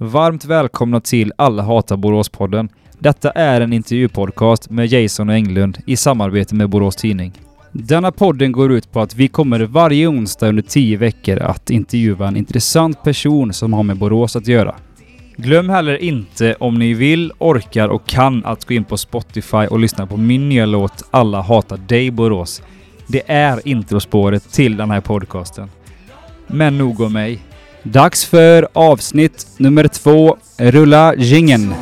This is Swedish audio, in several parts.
Varmt välkomna till Alla hatar Borås-podden. Detta är en intervjupodcast med Jason och Englund i samarbete med Borås Tidning. Denna podden går ut på att vi kommer varje onsdag under tio veckor att intervjua en intressant person som har med Borås att göra. Glöm heller inte om ni vill, orkar och kan att gå in på Spotify och lyssna på min nya låt Alla hatar dig Borås. Det är introspåret till den här podcasten. Men nog om mig. Dags för avsnitt nummer två. Rulla jingeln.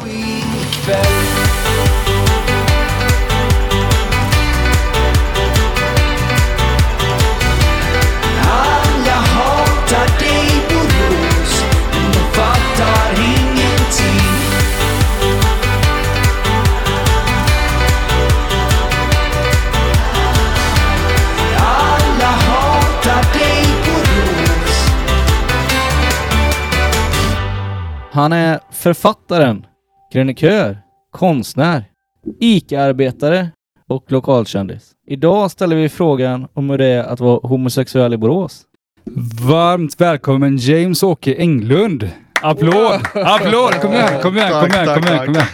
Han är författaren, krönikör, konstnär, ICA-arbetare och lokalkändis. Idag ställer vi frågan om hur det är att vara homosexuell i Borås. Varmt välkommen James-Åke Englund. Applåd! Applåd! Kom igen, kom igen, kom Tack, igen, kom tack, igen, kom igen.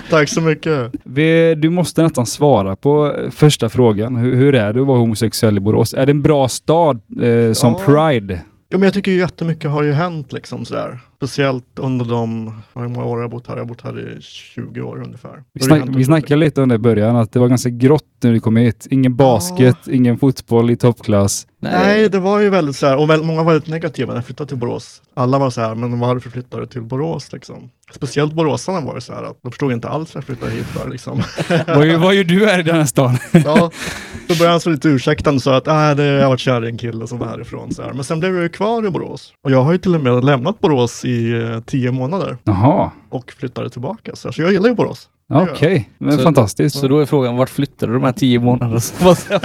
Tack så mycket. Vi, du måste nästan svara på första frågan. Hur, hur är det att vara homosexuell i Borås? Är det en bra stad eh, som Ja. Pride? Ja, men jag tycker ju jättemycket har ju hänt liksom sådär. Speciellt under de, hur många år jag har bott här? Jag har bott här i 20 år ungefär. Vi, snack, vi snackade lite om det i början, att det var ganska grått när du kom hit. Ingen basket, ingen fotboll i toppklass. Nej, det var ju väldigt så här, och väldigt, många var väldigt negativa när jag flyttade till Borås. Alla var så här, men varför flyttade du till Borås liksom? Speciellt boråsarna var ju så här, att de förstod inte alls varför jag flyttade hit för liksom. vad, gör- du här i den här stan? Ja, då började han så lite ursäktande och sa att äh, det, jag har varit kär i en kille som var härifrån. Så här. Men sen blev jag ju kvar i Borås. Och jag har ju till och med lämnat Borås i eh, tio månader Jaha, och flyttade tillbaka. Så, jag gillar ju Borås. okej. Men Så- Fantastiskt. Så då är frågan, vart flyttade du de här tio månaderna? som var sen?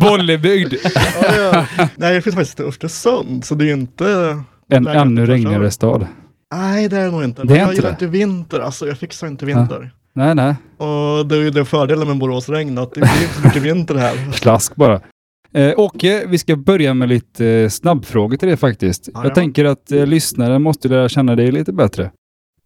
Bollebygd. Ja, ja. Nej, jag flyttade faktiskt till Östersund, så det är inte... En ännu i regnigare stad. Nej, det är det nog inte. Det är jag inte gillar det. inte vinter, alltså jag fixar inte vinter. Nej, nej. Och det är ju den fördelen med Boråsregn, att det blir inte så mycket vinter här. Slask bara. Eh, Åke, vi ska börja med lite eh, snabbfrågor till dig faktiskt. Ja, Jag ja. tänker att eh, lyssnaren måste lära känna dig lite bättre.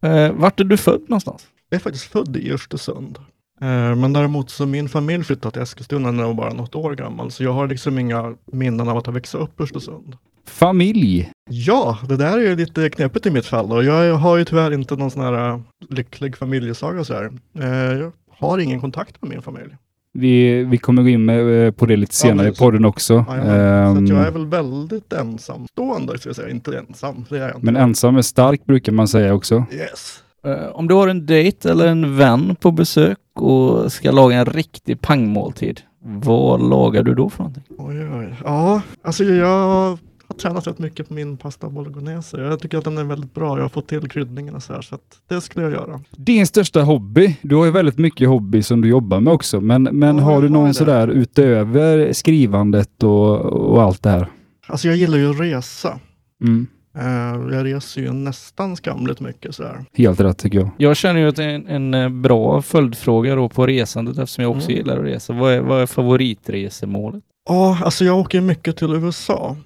Eh, vart är du född någonstans? Jag är faktiskt född i Östersund. Eh, Men däremot så min familj flyttade till Eskilstuna när jag var bara något år gammal, så jag har liksom inga minnen av att ha växt upp i Östersund. Familj. Ja, det där är ju lite knepigt i mitt fall och jag har ju tyvärr inte någon sån här äh, lycklig familjesaga så här. Eh, Jag har ingen kontakt med min familj. Vi, vi kommer gå in med, eh, på det lite senare i precis. podden också. Ja, ja. Så Ehm, att jag är väl väldigt ensamstående, ska jag säga. Inte ensam, det är jag inte. men ensam är stark brukar man säga också. Yes. Eh, om du har en dejt eller en vän på besök och ska laga en riktig pangmåltid, vad lagar du då för någonting? Oj, oj. Ja, alltså jag har tränat rätt mycket på min pasta bolognese. Jag tycker att den är väldigt bra. Jag har fått till kryddningarna så här, så att det skulle jag göra. Din största hobby? Du har ju väldigt mycket hobby som du jobbar med också, men, men Ja, har du någon sådär utöver skrivandet och, och allt det här? Alltså jag gillar ju att resa. Mm. Eh, jag reser ju nästan skamligt mycket så här. Helt rätt tycker jag. Jag känner ju att det är en, en eh, bra följdfråga då på resandet eftersom jag också Mm. gillar att resa. Vad är, vad är favoritresemålet? Ja, alltså jag åker mycket till USA.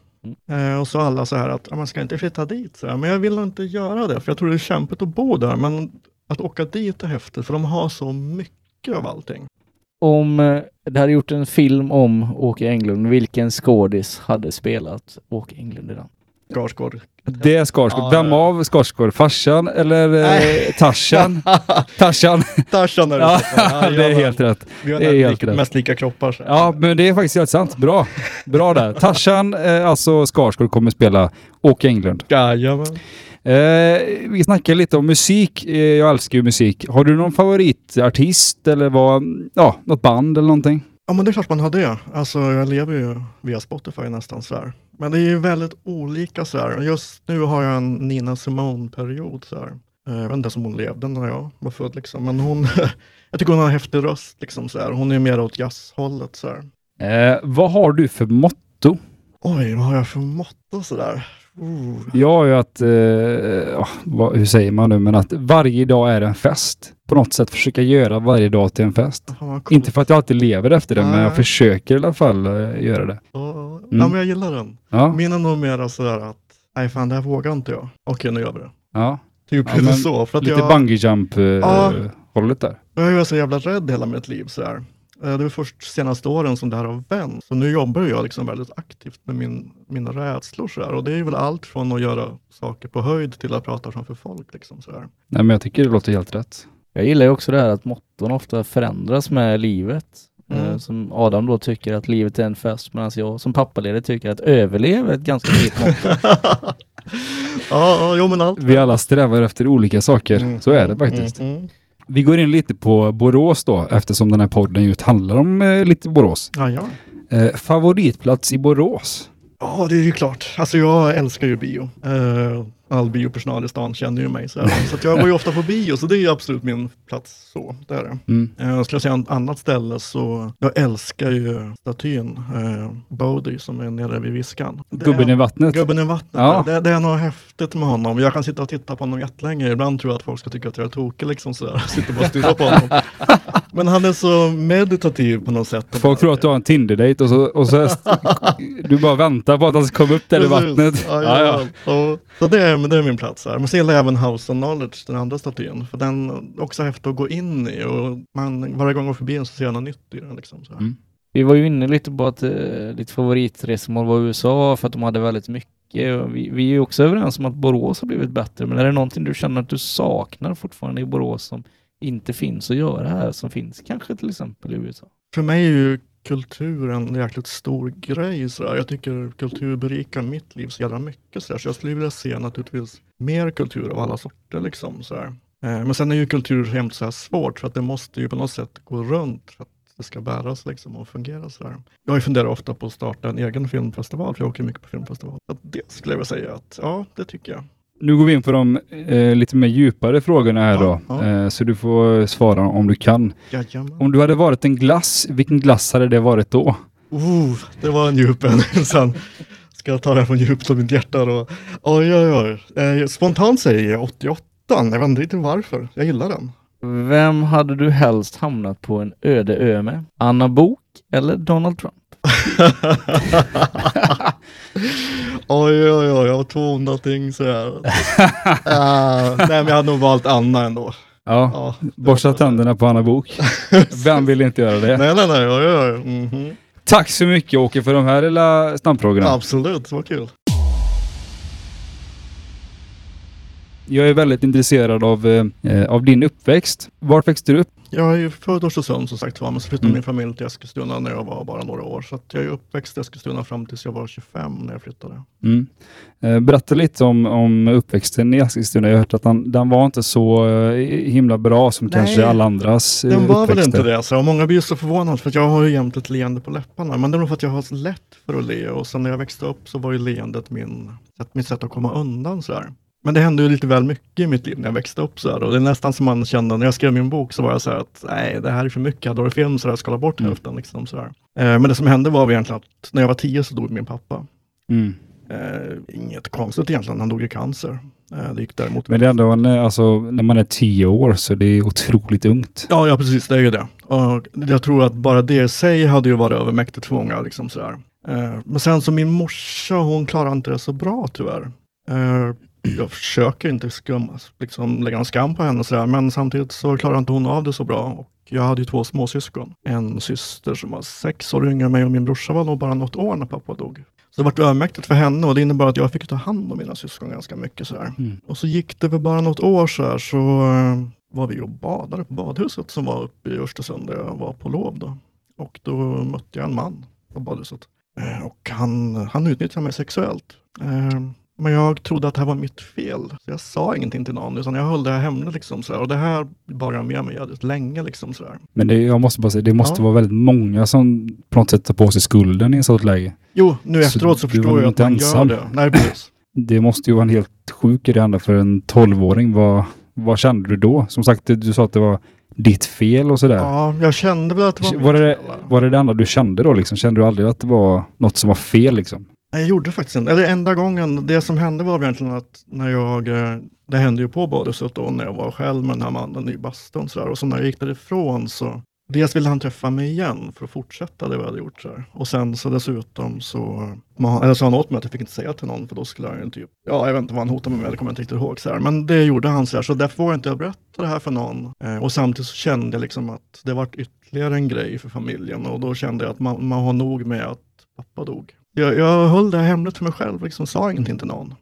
Eh, och så alla så här att "Ja, man ska inte flytta dit. Så här. Men jag vill inte göra det, för jag tror det är kämpigt att bo där. Men att åka dit är häftigt, för de har så mycket av allting. Om eh, det hade gjort en film om Åke Englund, vilken skådis hade spelat Åke Englund i den? Skarsgård. Det är Skarsgård. Ja, Vem ja. av Skarsgård? Farsan eller eh. Tarzan? Tarzan. Tarzan är det. Ja, fall. det är helt rätt. Vi har det är helt rätt. mest lika kroppar. Så. Ja, men det är faktiskt helt sant. Bra. Bra där. Tarzan, eh, alltså Skarsgård, kommer spela Åke Englund. Jajamän. Eh, vi snackar lite om musik. Eh, jag älskar ju musik. Har du någon favoritartist eller vad, ja, något band eller någonting? Ja men det är klart man har det. Alltså jag lever ju via Spotify nästan så här. Men det är ju väldigt olika så här. Just nu har jag en Nina Simone-period så här. Eh, Jag vet inte ens om hon levde när jag var född liksom. Men hon, jag tycker hon har en häftig röst liksom så här. Hon är mer åt jazzhållet så här. Eh, vad har du för motto? Oj, vad har jag för motto så där? Uh. Jag har ju att, eh, vad, hur säger man nu, men att varje dag är en fest. På något sätt försöka göra varje dag till en fest. Vad coolt. Inte för att jag alltid lever efter det, men Nej. jag försöker i alla fall eh, göra det. Ja, Mm. Ja, men jag gillar den. Ja. Min är nog mer sådär att nej fan det här vågar inte jag. Okej, nu gör vi det. Ja, Typ Ja, men så. För att lite jag, bungee jump eh, Ja. hållet där. jag har ju varit så jävla rädd hela mitt liv. Så här. Eh, Det är först senaste åren som det här har vänt. Så nu jobbar jag liksom väldigt aktivt med min, mina rädslor. Så här. Och det är ju väl allt från att göra saker på höjd till att prata framför folk. Liksom, så här. Nej, men jag tycker det låter helt rätt. Jag gillar ju också det här att motton ofta förändras med livet. Mm. Eh, Som Adam då tycker att livet är en fest medan jag som pappaledig tycker att överlev är ett ganska fint motto. ja, ja, jo men allt. Vi alla strävar efter olika saker. Mm, Så är det mm, faktiskt. Mm, mm. Vi går in lite på Borås då, eftersom den här podden just handlar om eh, lite Borås. Ja, ja. Eh, favoritplats i Borås? Ja, det är ju klart. Alltså jag älskar ju bio. Eh, all biopersonal i stan känner ju mig. Så, så jag går ju ofta på bio, så det är ju absolut min plats. Så, det är det. Mm. Eh, Jag skulle säga ett annat ställe så, jag älskar ju statyn eh, Bodhi som är nere vid Viskan. Det Gubben är- i vattnet? Gubben i vattnet, Ja. det, det är något häftigt med honom. Jag kan sitta och titta på honom jättelänge. Ibland tror jag att folk ska tycka att jag är tokig liksom sådär. Sitter bara och stirrar på honom. Men han är så meditativ på något sätt. Folk tror att du har en Tinder-dejt och så, och så du bara väntar på att han ska komma upp där i vattnet. Ja, ja, ja. Så det är, det är min plats här. Men så gillar jag även House of Knowledge, den andra statyn. För den är också häftig att gå in i. Och man, varje gång jag går förbi den så ser jag något nytt i den. Liksom, så här. Mm. Vi var ju inne lite på att eh, ditt favoritresmål var USA för att de hade väldigt mycket. Vi, vi är ju också överens om att Borås har blivit bättre, men är det någonting du känner att du saknar fortfarande i Borås som inte finns att göra här, som finns kanske till exempel i USA? För mig är ju kultur en jäkligt stor grej. Så där. Jag tycker kultur berikar mitt liv så jävla mycket. Så, där. så jag skulle vilja se naturligtvis mer kultur av alla sorter. Liksom, så där. Eh, men sen är ju kultur jämt så här svårt för att det måste ju på något sätt gå runt för att det ska bäras liksom och fungera. Så där. Jag funderar ofta på att starta en egen filmfestival för jag åker mycket på filmfestival. Så det skulle jag vilja säga att ja, det tycker jag. Nu går vi in på de eh, lite mer djupare frågorna här Ja, då. ja. Eh, så du får svara om du kan. Jajamän. Om du hade varit en glass, vilken glass hade det varit då? Oh, det var en djup en. Sen ska jag ta det här från djupt av mitt hjärta då. Oj, oj, oj. Eh, spontant säger jag 88. Jag vet inte riktigt varför. Jag gillar den. Vem hade du helst hamnat på en öde ö med? Anna Bok eller Donald Trump? oj, oj, oj. Jag har onda ting så här. Ah, nej, men jag hade nog valt Anna ändå. Ja, Ja, borsta tänderna på Anna Bok. Vem vill inte göra det? Nej, nej, nej. Oj, oj, oj. Mhm. Tack så mycket Åke för de här lilla snabbfrågorna. Absolut, vad kul. Jag är väldigt intresserad av, eh, av din uppväxt. Vart växte du upp? Jag är ju född i Östersund som sagt var, men så flyttade Mm. min familj till Eskilstuna när jag var bara några år. Så jag är uppväxt i Eskilstuna fram tills jag var 25 när jag flyttade. Mm. Eh, berätta lite om, om uppväxten i Eskilstuna. Jag har hört att den, den var inte så eh, himla bra som Nej, kanske alla andras eh, Den var väl uppväxter. inte det. Så, och många blir så förvånade för att jag har ju jämt ett leende på läpparna. Men det är nog för att jag har så lätt för att le. Och sen när jag växte upp så var ju leendet min, mitt sätt att komma undan. Så här. Men det hände ju lite väl mycket i mitt liv när jag växte upp. Så här. Och det är nästan som man kände när jag skrev min bok så var jag så här att nej, det här är för mycket. Hade film så jag skala bort Mm. hälften. Liksom, så här. Eh, men det som hände var egentligen att när jag var tio så dog min pappa. Mm. Eh, inget konstigt egentligen, han dog i cancer. Eh, det gick däremot Men det är ändå en, eh, alltså, när man är tio år så det är otroligt ungt. Ja, ja precis, det är ju det. Och jag tror att bara det i sig hade ju varit övermäktigt för många. Liksom sådär. Eh, men sen så min morsa, hon klarar inte det så bra tyvärr. Eh, jag försöker inte skum, liksom, lägga någon skam på henne, sådär, men samtidigt så klarar inte hon av det så bra. Och jag hade ju två småsyskon. En syster som var sex år yngre än mig och min brorsa var nog bara något år när pappa dog. Så det var övermäktigt för henne och det innebar att jag fick ta hand om mina syskon ganska mycket. Sådär. Mm. Och så gick det för bara något år så här så eh, var vi och badade på badhuset som var uppe i Östersund där jag var på lov då. Och då mötte jag en man på badhuset. Eh, Och han, han utnyttjade mig sexuellt. Men jag trodde att det här var mitt fel. Så jag sa ingenting till någon utan jag höll det här hemligt. Liksom. Och det här bar jag med mig jävligt länge. Liksom, så här. Men det, jag måste bara säga, det måste Ja. vara väldigt många som på något sätt tar på sig skulden i ett sådant läge. Jo, nu Så efteråt så förstår jag att man ensam? gör det. Nej, precis. Det måste ju vara en helt sjuk grej ändå för en tolvåring. Vad, vad kände du då? Som sagt, du sa att det var ditt fel och sådär. Ja, jag kände väl att det var var, mitt det, fel. var det det enda du kände då liksom? Kände du aldrig att det var något som var fel liksom? Jag gjorde faktiskt inte. Eller enda gången, det som hände var egentligen att när jag, eh, det hände ju på badhuset då när jag var själv med den här mannen i bastun så där. Och så när jag gick därifrån så Dels ville han träffa mig igen för att fortsätta det vi hade gjort. Så här. Och sen så dessutom så eller sa han åt mig att jag fick inte säga till någon för då skulle han ju typ, ja jag vet inte vad han hotade mig med, det kommer jag inte riktigt ihåg. Så här. Men det gjorde han så här, så därför vågade inte jag berätta det här för någon. Eh, och samtidigt så kände jag liksom att det vart ytterligare en grej för familjen och då kände jag att man, man har nog med att pappa dog. Jag, jag höll det här hemligt för mig själv, liksom sa ingenting till någon.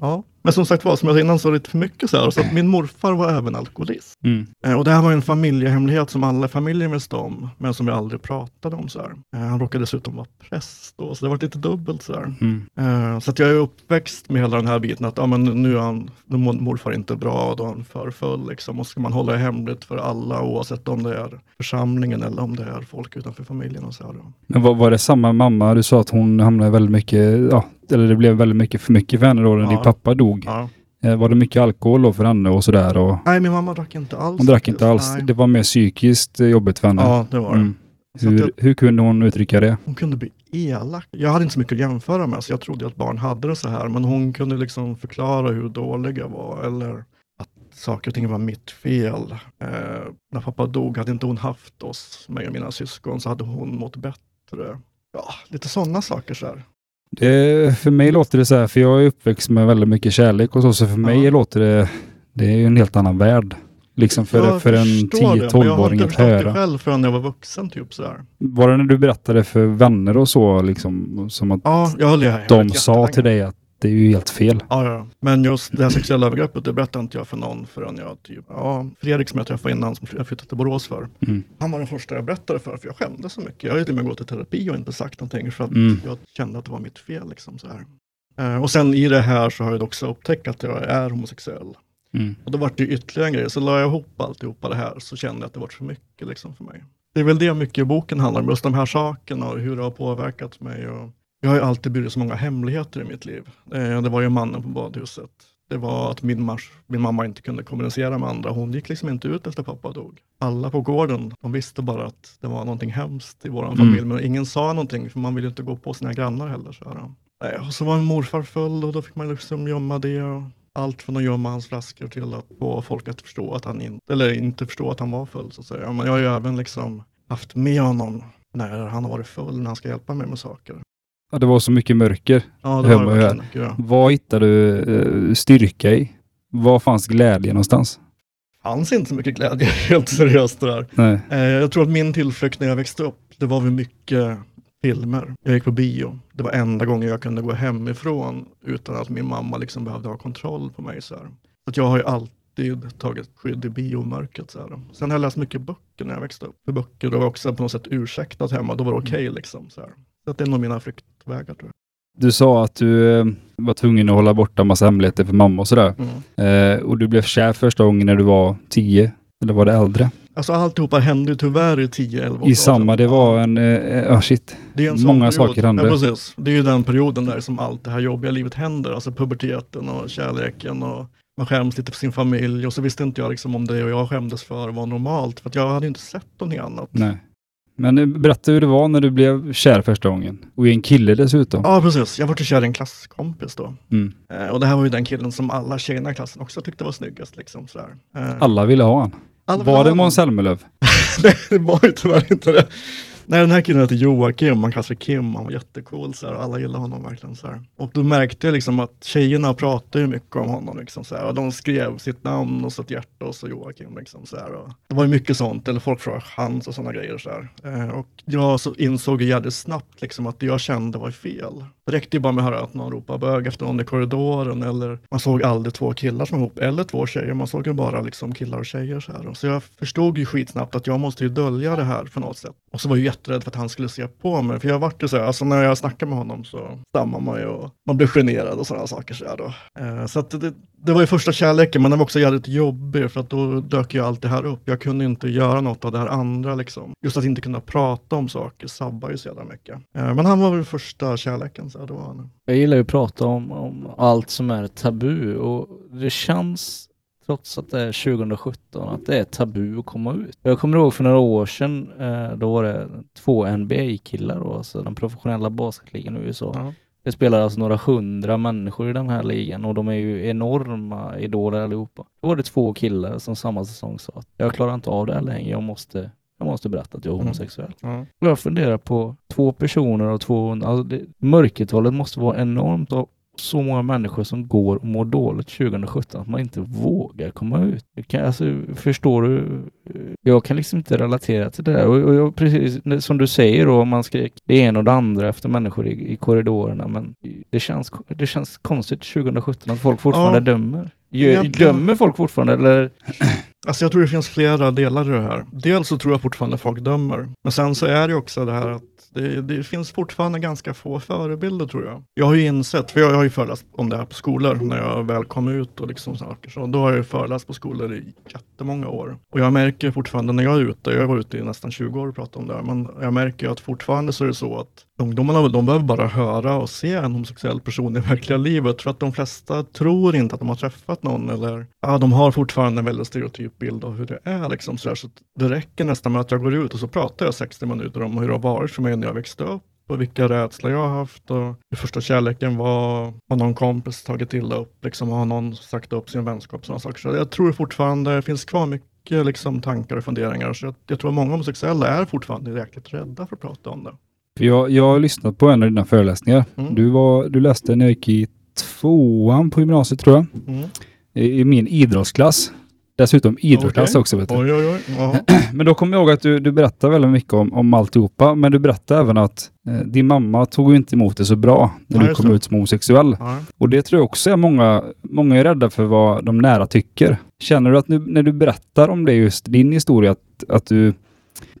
Ja, men som sagt var, som jag sa innan så var det lite för mycket så här. Så min morfar var även alkoholist. Mm. Eh, Och det här var en familjehemlighet som alla familjer visste om, men som vi aldrig pratade om. Så här. Eh, Han råkade dessutom vara präst då, så det var lite dubbelt. Så, här. Mm. Eh, så att jag är uppväxt med hela den här biten att ja, men nu är han, nu morfar inte bra och då är han för full. Liksom. Och ska man hålla det hemligt för alla oavsett om det är församlingen eller om det är folk utanför familjen. Och så här. Men var, var det samma mamma? Du sa att hon hamnade väldigt mycket, ja, eller det blev väldigt mycket för mycket för henne då när Ja. din pappa dog. Ja. Eh, Var det mycket alkohol då för henne och sådär? Och Nej, min mamma drack inte alls. hon drack inte alls. Nej. Det var mer psykiskt eh, jobbigt för henne. Ja, det var det. Mm. Hur, jag- hur kunde hon uttrycka det? Hon kunde bli elak. Jag hade inte så mycket att jämföra med, så jag trodde att barn hade det så här. Men hon kunde liksom förklara hur dålig jag var eller att saker och ting var mitt fel. Eh, när pappa dog hade inte hon haft oss, mig och mina syskon, så hade hon mått bättre. Ja, lite sådana saker så här. Det? För mig låter det så här, för jag är uppväxt med väldigt mycket kärlek och så, så för mig Ja. låter det, det är ju en helt annan värld. Liksom för, Jag för en förstår det, men Jag har 10-12-åring inte att förstått det höra. själv förrän jag var vuxen, typ så här. Var det när du berättade för vänner och så, liksom, som att Ja, jag här de sa till dig att det är ju helt fel? Ja, ja. Men just det här sexuella övergreppet, det berättade inte jag för någon förrän jag typ, ja, Fredrik som jag träffade innan, som jag flyttade till Borås för. Mm. Han var den första jag berättade för, för jag skämdes så mycket. Jag har ju till och med gått i terapi och inte sagt någonting för att Mm. jag kände att det var mitt fel. Liksom, så här. Eh, och sen i det här så har jag också upptäckt att jag är homosexuell. Mm. Och då var det ju ytterligare en grej, så la jag ihop alltihopa det här så kände jag att det var för mycket liksom, för mig. Det är väl det mycket i boken handlar om, just de här sakerna och hur det har påverkat mig. Och jag har ju alltid burit så många hemligheter i mitt liv. Eh, det var ju mannen på badhuset. Det var att min, mars, min mamma inte kunde kommunicera med andra. Hon gick liksom inte ut efter pappa dog. Alla på gården, de visste bara att det var någonting hemskt i vår Mm. familj. Men ingen sa någonting, för man vill ju inte gå på sina grannar heller. Så här. Eh, Och så var min morfar full och då fick man liksom gömma det. Allt från att gömma hans flaskor till att få folk att förstå att han inte, eller inte förstå att han var full. Så att säga. Men jag har ju även liksom haft med honom när han har varit full, när han ska hjälpa mig med saker. Ja, det var så mycket mörker. Ja, Det det jag ju verkligen mycket, ja. Vad hittade du eh, styrka i? Var fanns glädje någonstans? fanns inte så mycket glädje, helt seriöst det där. Nej. Eh, jag tror att min tillflykt när jag växte upp, det var väl mycket filmer. Jag gick på bio. Det var enda gången jag kunde gå hemifrån utan att min mamma liksom behövde ha kontroll på mig. Så, här. att jag har ju alltid tagit skydd i biomörkret. Så här. Sen har jag läst mycket böcker när jag växte upp. För böcker då var också på något sätt ursäktat hemma, då var det okej liksom. Så, här. Så att det är nog mina flyktvägar tror jag. Du sa att du eh, var tvungen att hålla borta massa hemligheter för mamma och sådär. Mm. Eh, och du blev kär första gången när du var tio. Eller var det äldre? Alltså alltihopa hände tyvärr i 10-11 I samma, det var en... Eh, ja, shit. Det är en sån Många period. saker hände. Ja, precis. Det är ju den perioden där som allt det här jobbiga livet händer. Alltså puberteten och kärleken och man skäms lite för sin familj. Och så visste inte jag liksom om det och jag skämdes för var normalt. För jag hade inte sett någonting annat. Nej. Men berätta hur det var när du blev kär första gången. Och i en kille dessutom. Ja, precis. Jag var till kär i en klasskompis då. Mm. Eh, och det här var ju den killen som alla tjejerna i klassen också tyckte var snyggast. Liksom, sådär. Eh, Alla ville ha han. alla Var det honom. Måns Zelmerlöw? Nej, det var ju tyvärr inte det. Nej, den här killen hette Joakim, han kallas för Kim, han var jättecool, så här, alla gillade honom verkligen. Så här. Och då märkte jag liksom att tjejerna pratade mycket om honom, liksom, så här, och de skrev sitt namn och sitt hjärta och så Joakim. Liksom, så här, och det var ju mycket sånt, eller folk frågade chans och sådana grejer. Så här. Eh, och jag så insåg ju jävligt snabbt liksom, att det jag kände var fel. Det räckte ju bara med att höra att någon ropade bög efter någon i korridoren, eller man såg aldrig två killar som var ihop, eller två tjejer, man såg ju bara liksom, killar och tjejer. Så, här. Så jag förstod ju skitsnabbt att jag måste ju dölja det här på något sätt. Och så var jag jätterädd för att han skulle se på mig, för jag vart ju så här, alltså när jag snackade med honom så stammar man ju och man blir generad och sådana saker. Så, här då. Eh, så att det, det var ju första kärleken, men den var också jävligt jobbig, för att då dök ju allt det här upp. Jag kunde inte göra något av det här andra liksom. Just att inte kunna prata om saker sabbar ju så jävla mycket. Eh, men han var väl första kärleken, så då var han. Jag gillar ju att prata om, om allt som är tabu och det känns trots att det är 2017 att det är tabu att komma ut. Jag kommer ihåg för några år sedan, eh, då var det två NBA-killar då, alltså den professionella basketligan i USA. Ja. Det spelar alltså några hundra människor i den här ligan och de är ju enorma idoler allihopa. Då var det två killar som samma säsong sa att jag klarar inte av det här längre, jag måste, jag måste berätta att jag är Mm. homosexuell. Ja. Och jag funderar på två personer och 200, alltså det, mörkertalet måste vara enormt och så många människor som går och mår dåligt 2017 att man inte vågar komma ut. Jag kan, alltså, förstår du? Jag kan liksom inte relatera till det där. Och, och jag, precis som du säger då, man skrek det ena och det andra efter människor i, i korridorerna. Men det känns, det känns konstigt 2017 att folk fortfarande Ja. dömer. Gör, dömer folk fortfarande eller? Alltså jag tror det finns flera delar i det här. Dels så tror jag fortfarande folk dömer. Men sen så är det också det här att det, det finns fortfarande ganska få förebilder tror jag. Jag har ju insett, för jag har ju föreläst om det här på skolor när jag väl kom ut och liksom saker. Så då har jag ju föreläst på skolor i jättemånga år. Och jag märker fortfarande när jag är ute, jag var ute i nästan 20 år och pratade om det här, men jag märker ju att fortfarande så är det så att ungdomarna de behöver bara höra och se en homosexuell person i verkliga livet för att de flesta tror inte att de har träffat någon eller ja, de har fortfarande en väldigt stereotyp bild av hur det är. Liksom, så där. så det räcker nästan med att jag går ut och så pratar jag 60 minuter om hur det har varit för mig när jag växte upp och vilka rädslor jag har haft och hur första kärleken var. Har någon kompis tagit illa upp? Liksom, har någon sagt upp sin vänskap? Sådana saker. Så jag tror fortfarande det finns kvar mycket liksom, tankar och funderingar. Så jag, jag tror att många homosexuella är fortfarande jäkligt rädda för att prata om det. Jag, jag har lyssnat på en av dina föreläsningar. Mm. Du, var, du läste när jag gick i tvåan på gymnasiet tror jag. Mm. I, i min idrottsklass. Dessutom idrottsklass Okej. också vet du. Oj, oj, oj. Ja. Men då kommer jag ihåg att du, du berättar väldigt mycket om, om alltihopa. Men du berättade även att eh, din mamma tog inte emot det så bra när Ja, du kom det. ut som homosexuell. Ja. Och det tror jag också är många, många är rädda för vad de nära tycker. Känner du att nu, när du berättar om det just din historia, att, att du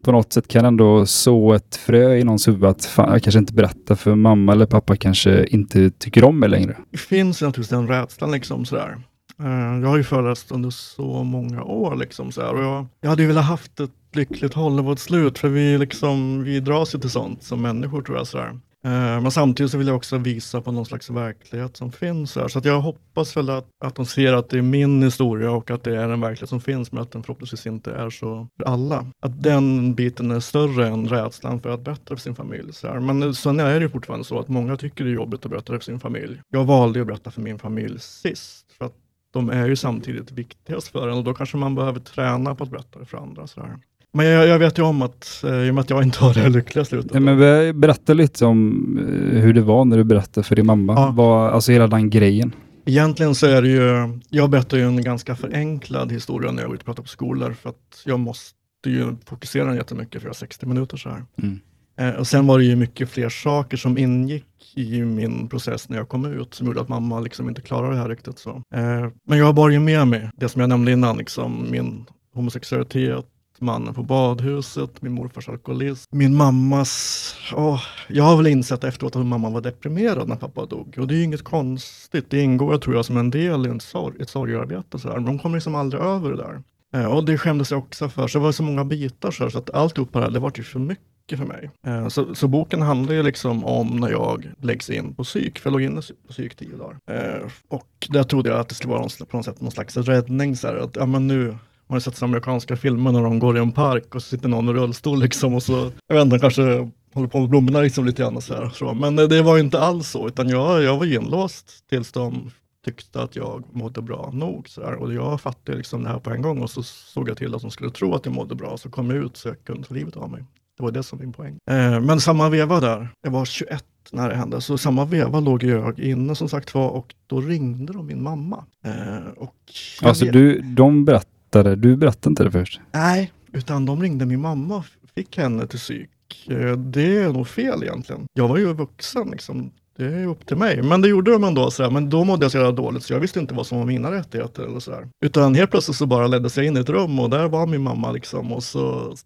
på något sätt kan ändå så ett frö i någons huvud att fan, jag kanske inte berättar för mamma eller pappa kanske inte tycker om mig längre. Det finns ju naturligtvis den rädslan liksom sådär. Eh, jag har ju föreläst under så många år liksom sådär och jag, jag hade ju velat haft ett lyckligt Hollywood-slut för vi liksom, vi dras ju till sånt som människor tror jag sådär. Eh, men samtidigt så vill jag också visa på någon slags verklighet som finns här. Så att jag hoppas väl att, att de ser att det är min historia och att det är en verklighet som finns men att den förhoppningsvis inte är så för alla. Att den biten är större än rädslan för att berätta för sin familj. Så här. Men sen är det ju fortfarande så att många tycker det är jobbigt att berätta för sin familj. Jag valde att berätta för min familj sist. För att de är ju samtidigt viktigast för en och då kanske man behöver träna på att berätta det för andra. Så här. Men jag, jag vet ju om att, eh, i och med att jag inte har det lyckliga slutet. Nej, men be- berätta lite om eh, hur det var när du berättade för din mamma. Ja. Vad, alltså hela den grejen. Egentligen så är det ju, jag berättar ju en ganska förenklad historia när jag är ute och pratar på skolor för att jag måste ju fokusera jättemycket för jag har 60 minuter så här. Mm. Eh, och sen var det ju mycket fler saker som ingick i min process när jag kom ut som gjorde att mamma liksom inte klarade det här riktigt. Så. Eh, men jag bar ju med mig det som jag nämnde innan, liksom min homosexualitet, mannen på badhuset, min morfars alkoholism, min mammas... åh, jag har väl insett efteråt att mamma var deprimerad när pappa dog. Och det är ju inget konstigt. Det ingår, tror jag, som en del i en sorg, ett sorgearbete. Så här. Men de kommer liksom aldrig över det där. Eh, och det skämdes jag också för. Så det var så många bitar så, här, så att alltihopa det här, det var ju för mycket för mig. Eh, så, så boken handlar ju liksom om när jag läggs in på psyk, för jag låg inne på psyk tio dagar. Eh, och där trodde jag att det skulle vara någon, på något sätt någon slags räddning. Så här, att, ja, men nu man har sett så amerikanska filmer när de går i en park och så sitter någon i rullstol liksom och så, jag vet inte, kanske håller på med blommorna liksom lite grann och så här. Så. Men det var ju inte alls så, utan jag, jag var inlåst tills de tyckte att jag mådde bra nog. Så där. Och jag fattade liksom det här på en gång och så såg jag till att de skulle tro att jag mådde bra. Så kom jag ut så jag kunde ta livet av mig. Det var det som var min poäng. Eh, men samma veva där, jag var 21 när det hände, så samma veva låg jag inne som sagt var och då ringde de min mamma. Eh, och Alltså vet- du, de berättade, du berättade inte det först. Nej, utan de ringde min mamma och fick henne till psyk. Eh, det är nog fel egentligen. Jag var ju vuxen liksom. Det är upp till mig. Men det gjorde de ändå. Sådär. Men då mådde jag så jävla dåligt så jag visste inte vad som var mina rättigheter. Eller sådär. Utan helt plötsligt så bara leddes jag in i ett rum och där var min mamma liksom. Och så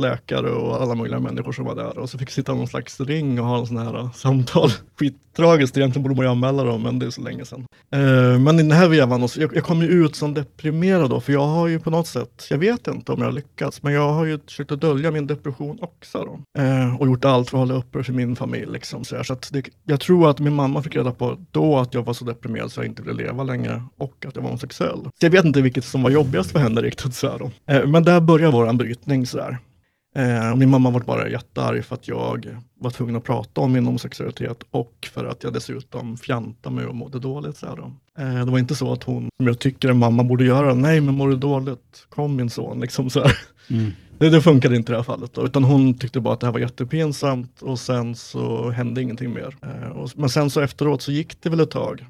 läkare och alla möjliga människor som var där. Och så fick jag sitta i någon slags ring och ha en sån här eh, samtal. Skittragiskt, egentligen borde man ju anmäla dem, men det är så länge sedan. Eh, men i den här vevan, jag, jag kom ju ut som deprimerad då, för jag har ju på något sätt, jag vet inte om jag har lyckats, men jag har ju försökt att dölja min depression också då. Eh, och gjort allt för att hålla uppe för min familj liksom. Så, här. så att det, jag tror att min mamma fick reda på då att jag var så deprimerad så jag inte ville leva längre och att jag var homosexuell. Så jag vet inte vilket som var jobbigast för henne riktigt så här då. Eh, men där börjar våran brytning så där. Eh, min mamma var bara jättearg för att jag var tvungen att prata om min homosexualitet och för att jag dessutom fjantade mig och mådde dåligt. Så då. Eh, det var inte så att hon, som jag tycker en mamma borde göra, nej men mår du dåligt, kom min son. Liksom så. Mm. Det, det funkade inte i det här fallet. Då, utan hon tyckte bara att det här var jättepinsamt och sen så hände ingenting mer. Eh, och, men sen så efteråt så gick det väl ett tag.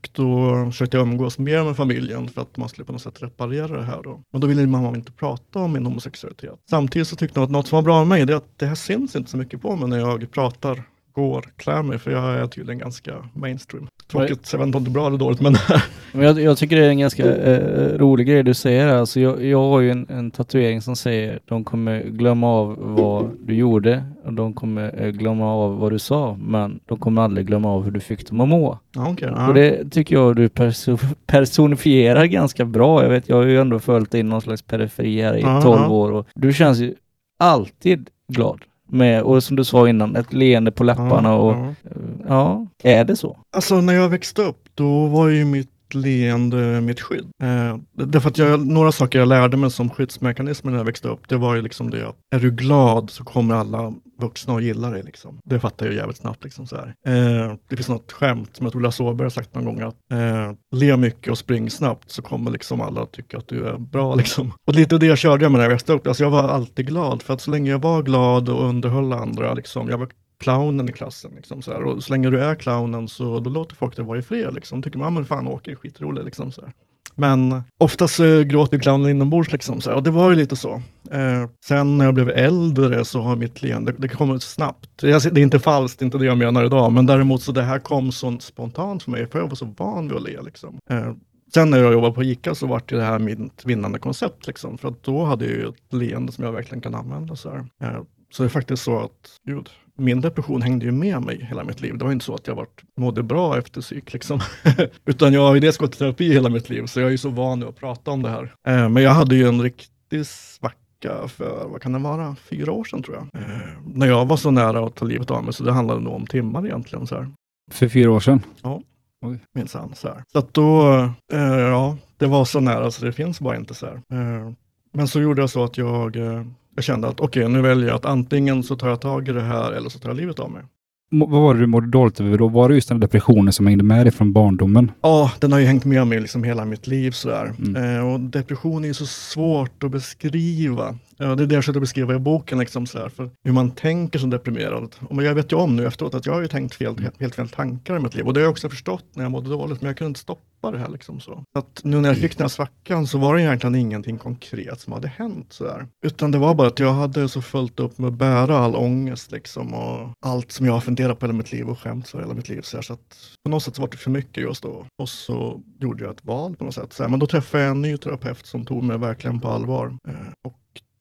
Och då försökte jag umgås mer med familjen för att man skulle på något sätt reparera det här. Då. Men då ville mamma inte prata om min homosexualitet. Samtidigt så tyckte hon att något som var bra med mig det är att det här syns inte så mycket på mig när jag pratar, går, klär mig. För jag är tydligen ganska mainstream. Tråkigt, jag vet inte om det är bra eller dåligt men Men jag, jag tycker det är en ganska eh, rolig grej du säger här. Alltså jag, jag har ju en, en tatuering som säger de kommer glömma av vad du gjorde och de kommer eh, glömma av vad du sa men de kommer aldrig glömma av hur du fick dem att må. ja, okej. Och det tycker jag du perso- personifierar ganska bra. Jag vet, jag har ju ändå följt in någon slags periferi här i Ja, 12 ja. år och du känns ju alltid glad. Med, och som du sa innan, ett leende på läpparna och ja. ja, är det så? Alltså när jag växte upp, då var ju mitt leende mitt skydd. Eh, därför att jag, några saker jag lärde mig som skyddsmekanismer när jag växte upp, det var ju liksom det att är du glad så kommer alla vuxna att gilla dig. Liksom. Det fattar jag jävligt snabbt. Liksom, så här. Eh, det finns något skämt som jag tror Lasse Åberg har sagt någon gång, att eh, le mycket och spring snabbt så kommer liksom alla tycka att du är bra. Liksom. Och lite det körde jag med när jag växte upp. Alltså, jag var alltid glad, för att så länge jag var glad och underhöll andra, liksom, jag var clownen i klassen. Liksom, så här. Och så länge du är clownen så då låter folk dig vara i fred. Liksom. Tycker man, "Ja, men fan Åke är skitrolig. Liksom, så här. Men oftast eh, gråter ju clownen inombords. Liksom, så här. Och det var ju lite så. Eh, sen när jag blev äldre så har mitt leende, det kommer snabbt. Jag, det är inte falskt, det är inte det jag menar idag. Men däremot så det här kom så spontant för mig, för jag var så van vid att le. Liksom. Eh, Sen när jag jobbade på ICA så var det här mitt vinnande koncept. Liksom, för att då hade jag ju ett leende som jag verkligen kan använda. Så, här. Eh, så det är faktiskt så att, gud, min depression hängde ju med mig hela mitt liv. Det var inte så att jag varit, mådde bra efter psyk. Liksom. Utan jag har ju dels gått i terapi hela mitt liv, så jag är ju så van nu att prata om det här. Eh, men jag hade ju en riktig svacka för, vad kan det vara, fyra år sedan tror jag. Eh, när jag var så nära att ta livet av mig, så det handlade nog om timmar egentligen. Så här För fyra år sedan. minsann. Så, här. så att då, eh, ja, det var så nära så det finns bara inte så här. Eh, men så gjorde jag så att jag, eh, jag kände att okej, nu väljer jag att antingen så tar jag tag i det här eller så tar jag livet av mig. Vad var det du mådde dåligt över då? Var det just den depressionen som hängde med dig från barndomen? Ja, den har ju hängt med mig liksom hela mitt liv sådär. Mm. Eh, och depression är ju så svårt att beskriva. Ja, det är det jag försöker beskriva i boken, liksom sådär, för hur man tänker som deprimerad. Och jag vet ju om nu efteråt att jag har ju tänkt fel, helt, helt fel tankar i mitt liv. Och det har jag också förstått när jag mådde dåligt, men jag kunde inte stoppa det här. Liksom så. Så att nu när jag fick den här svackan så var det egentligen ingenting konkret som hade hänt. Sådär. Utan det var bara att jag hade så fullt upp med att bära all ångest liksom, och allt som jag har funderat på hela mitt liv och skämts för hela mitt liv. Sådär. Så att på något sätt så var det för mycket just då. Och så gjorde jag ett val på något sätt. Sådär. Men då träffade jag en ny terapeut som tog mig verkligen på allvar. Eh, och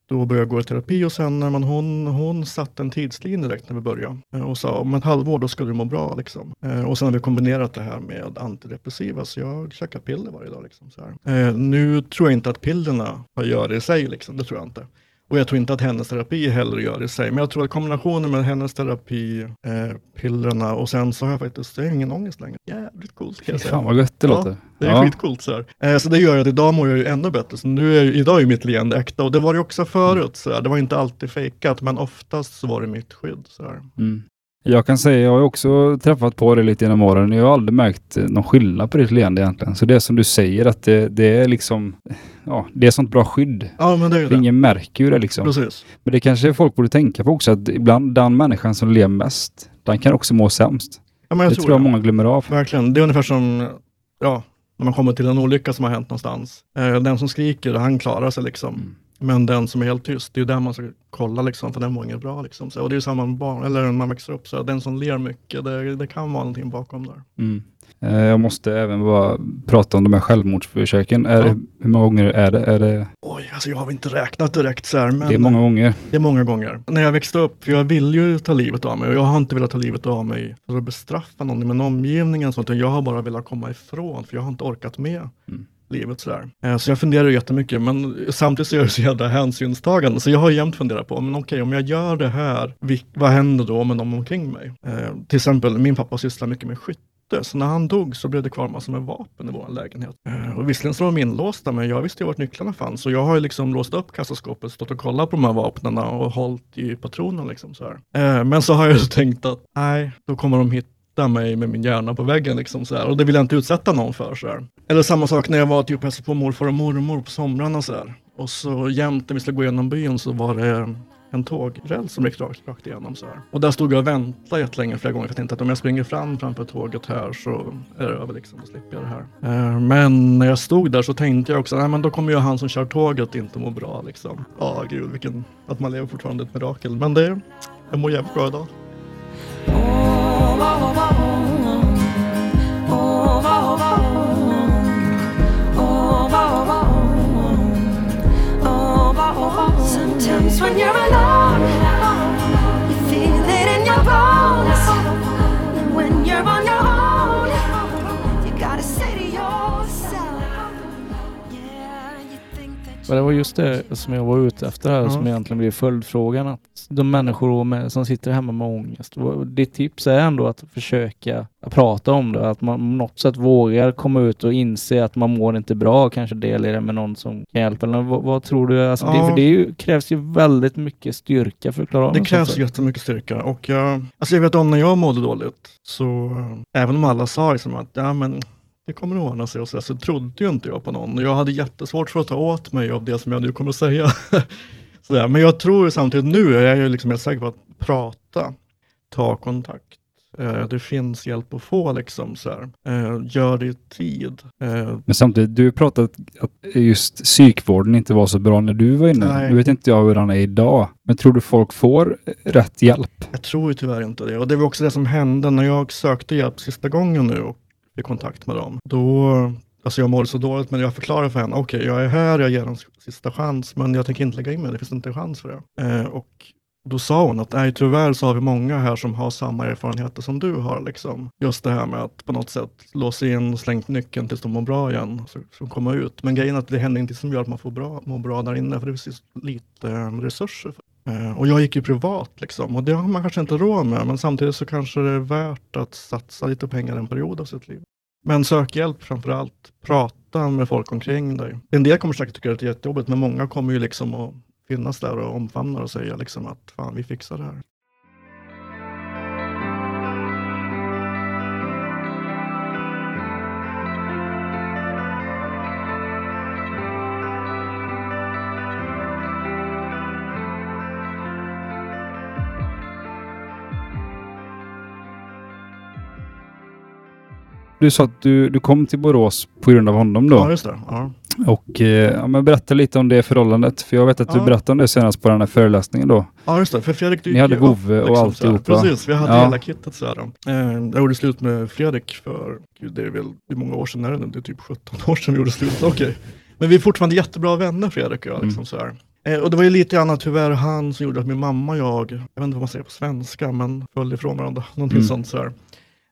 då började jag gå i terapi och sen när man, hon, hon satte en tidslinje direkt när vi började och sa om ett halvår då skulle du må bra. Liksom. Eh, och sen har vi kombinerat det här med antidepressiva så jag käkar piller varje dag. Liksom, så här. Eh, nu tror jag inte att pillerna gör det i sig, liksom. det tror jag inte. Och jag tror inte att hennes terapi heller gör det i sig. Men jag tror att kombinationen med hennes terapi, eh, pillerna och sen så har jag faktiskt, jag har ingen ångest längre. Jävligt coolt kan jag säga. Fan vad gött det Ja, låter. Det är skitcoolt så. Eh, så det gör att idag mår jag ju ännu bättre. Så nu är, idag är mitt leende äkta och det var det också förut. Så här. Det var inte alltid fejkat men oftast så var det mitt skydd. Så. Mm. Jag kan säga, jag har också träffat på det lite genom åren. Jag har aldrig märkt eh, någon skillnad på ditt leende egentligen. Så det är som du säger att det, det är liksom, ja, det är sånt bra skydd. Ja men det är det. Ingen märker ju det liksom. Precis. Men det kanske folk borde tänka på också, att ibland den människan som ler mest, den kan också må sämst. Ja, men jag det tror tror jag det. många glömmer av. Verkligen. Det är ungefär som ja, när man kommer till en olycka som har hänt någonstans. Eh, den som skriker, han klarar sig liksom. Mm. Men den som är helt tyst, det är där man ska kolla liksom, för den mår inget bra. Liksom. Så, och det är ju samma med barn, eller när man växer upp. Så, den som ler mycket, det, det kan vara någonting bakom där. Mm. Eh, Jag måste även bara prata om de här självmordsförsöken. Är Ja. det, hur många gånger är det? Är det, Oj, alltså jag har inte räknat direkt så här, men det är många gånger. det är många gånger. När jag växte upp, för jag vill ju ta livet av mig och jag har inte velat ta livet av mig för att bestraffa någon i min omgivning. Sånt, jag har bara velat komma ifrån, för jag har inte orkat med Mm livet sådär. Eh, så jag funderar jättemycket, men samtidigt så är jag så jävla hänsynstagande. Så jag har jämt funderat på, men okej, om jag gör det här, vad händer då med de omkring mig? Eh, till exempel, min pappa sysslar mycket med skytte. så när han dog så blev det kvar massor med vapen i vår lägenhet. Eh, och visserligen så var de inlåsta, men jag visste ju vart nycklarna fanns. Så jag har ju liksom låst upp kassaskåpet, stått och kollat på de här vapnen och hållit i patronen. Liksom så här. Men så har jag tänkt att nej, då kommer de hitta mig med min hjärna på väggen. Liksom så här. Och det vill jag inte utsätta någon för. Så här. Eller samma sak när jag var typ hälsade på morfar och mormor på somrarna. Så här. Och så jämt när vi skulle gå igenom byn så var det en tågräls som gick rakt, rakt igenom. Så här. Och där stod jag och väntade jättelänge flera gånger för jag tänkte att om jag springer fram framför tåget här så är det över liksom, då slipper jag det här. Eh, men när jag stod där så tänkte jag också, nej men då kommer ju han som kör tåget inte må bra liksom. Ja, gud vilken, att man lever fortfarande ett mirakel. Men det, jag mår jävligt bra idag. Sometimes when you're alone, you feel it in your bones. And when you're on your Men det var just det som jag var ute efter här, Ja. som egentligen blir följdfrågan. Att de människor med, som sitter hemma med ångest, ditt tips är ändå att försöka prata om det, att man på något sätt vågar komma ut och inse att man mår inte bra, kanske dela det med någon som kan hjälpa. Eller vad, vad tror du? Alltså det, Ja. för det ju, krävs ju väldigt mycket styrka för att klara av Det något krävs jättemycket styrka och jag, alltså jag vet om när jag mådde dåligt så även om alla sa liksom att ja men det kommer att ordna sig och så, så trodde ju inte jag på någon jag hade jättesvårt för att ta åt mig av det som jag nu kommer att säga. så där. Men jag tror samtidigt nu, jag är ju liksom helt säker på att prata, ta kontakt. Eh, det finns hjälp att få liksom så här. Eh, gör det i tid. Eh, Men samtidigt, du pratat att just psykvården inte var så bra när du var inne. Nej. Nu vet inte jag hur den är idag. Men tror du folk får rätt hjälp? Jag tror ju tyvärr inte det. Och det var också det som hände när jag sökte hjälp sista gången nu och i kontakt med dem. Då, alltså jag mådde så dåligt, men jag förklarade för henne, okej, jag är här, jag ger en sista chans, men jag tänker inte lägga in mig, det finns inte en chans för det. Eh, och då sa hon att nej, tyvärr så har vi många här som har samma erfarenheter som du har. Liksom. Just det här med att på något sätt låsa in, och slängt nyckeln tills de mår bra igen, så, så de kommer ut. Men grejen är att det händer inte som gör att man får bra, mår bra där inne, för det finns lite eh, resurser. Eh, och jag gick ju privat liksom, och det har man kanske inte råd med, men samtidigt så kanske det är värt att satsa lite pengar en period av sitt liv. Men sök hjälp framför allt. Prata med folk omkring dig. En del kommer säkert tycka att det är jättejobbigt, men många kommer ju liksom att finnas där och omfamna och säga liksom att fan, vi fixar det här. Du sa att du, du kom till Borås på grund av honom då. Ja, just det. Ja. Och eh, ja, men berätta lite om det förhållandet. För jag vet att du Ja. berättade om det senast på den här föreläsningen då. Ja, just det. För Fredrik Ni hade vovve upp, och alltihopa. Precis, vi hade Ja. hela kittet. Så här. Eh, jag gjorde slut med Fredrik för, gud, det är väl, hur många år sedan är det nu? Det är typ 17 år sedan vi gjorde slut. Okej. Men vi är fortfarande jättebra vänner, Fredrik och jag. Liksom, Mm. så här. Eh, och det var ju lite grann tyvärr han som gjorde att min mamma och jag, jag vet inte vad man säger på svenska, men föll ifrån varandra. Någonting Mm. sånt. Så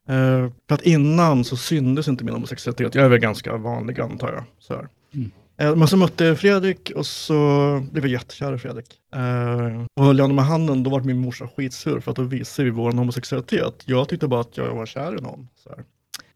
Eh, för att innan så syndes inte min homosexualitet. Jag är väl ganska vanlig antar jag. Så här. Mm. Eh, Men så mötte jag Fredrik och så blev jag jättekär i Fredrik. Eh, och höll jag honom med handen, då var min morsa skitsur för att då visade vi vår homosexualitet. Jag tyckte bara att jag var kär i någon. Så här.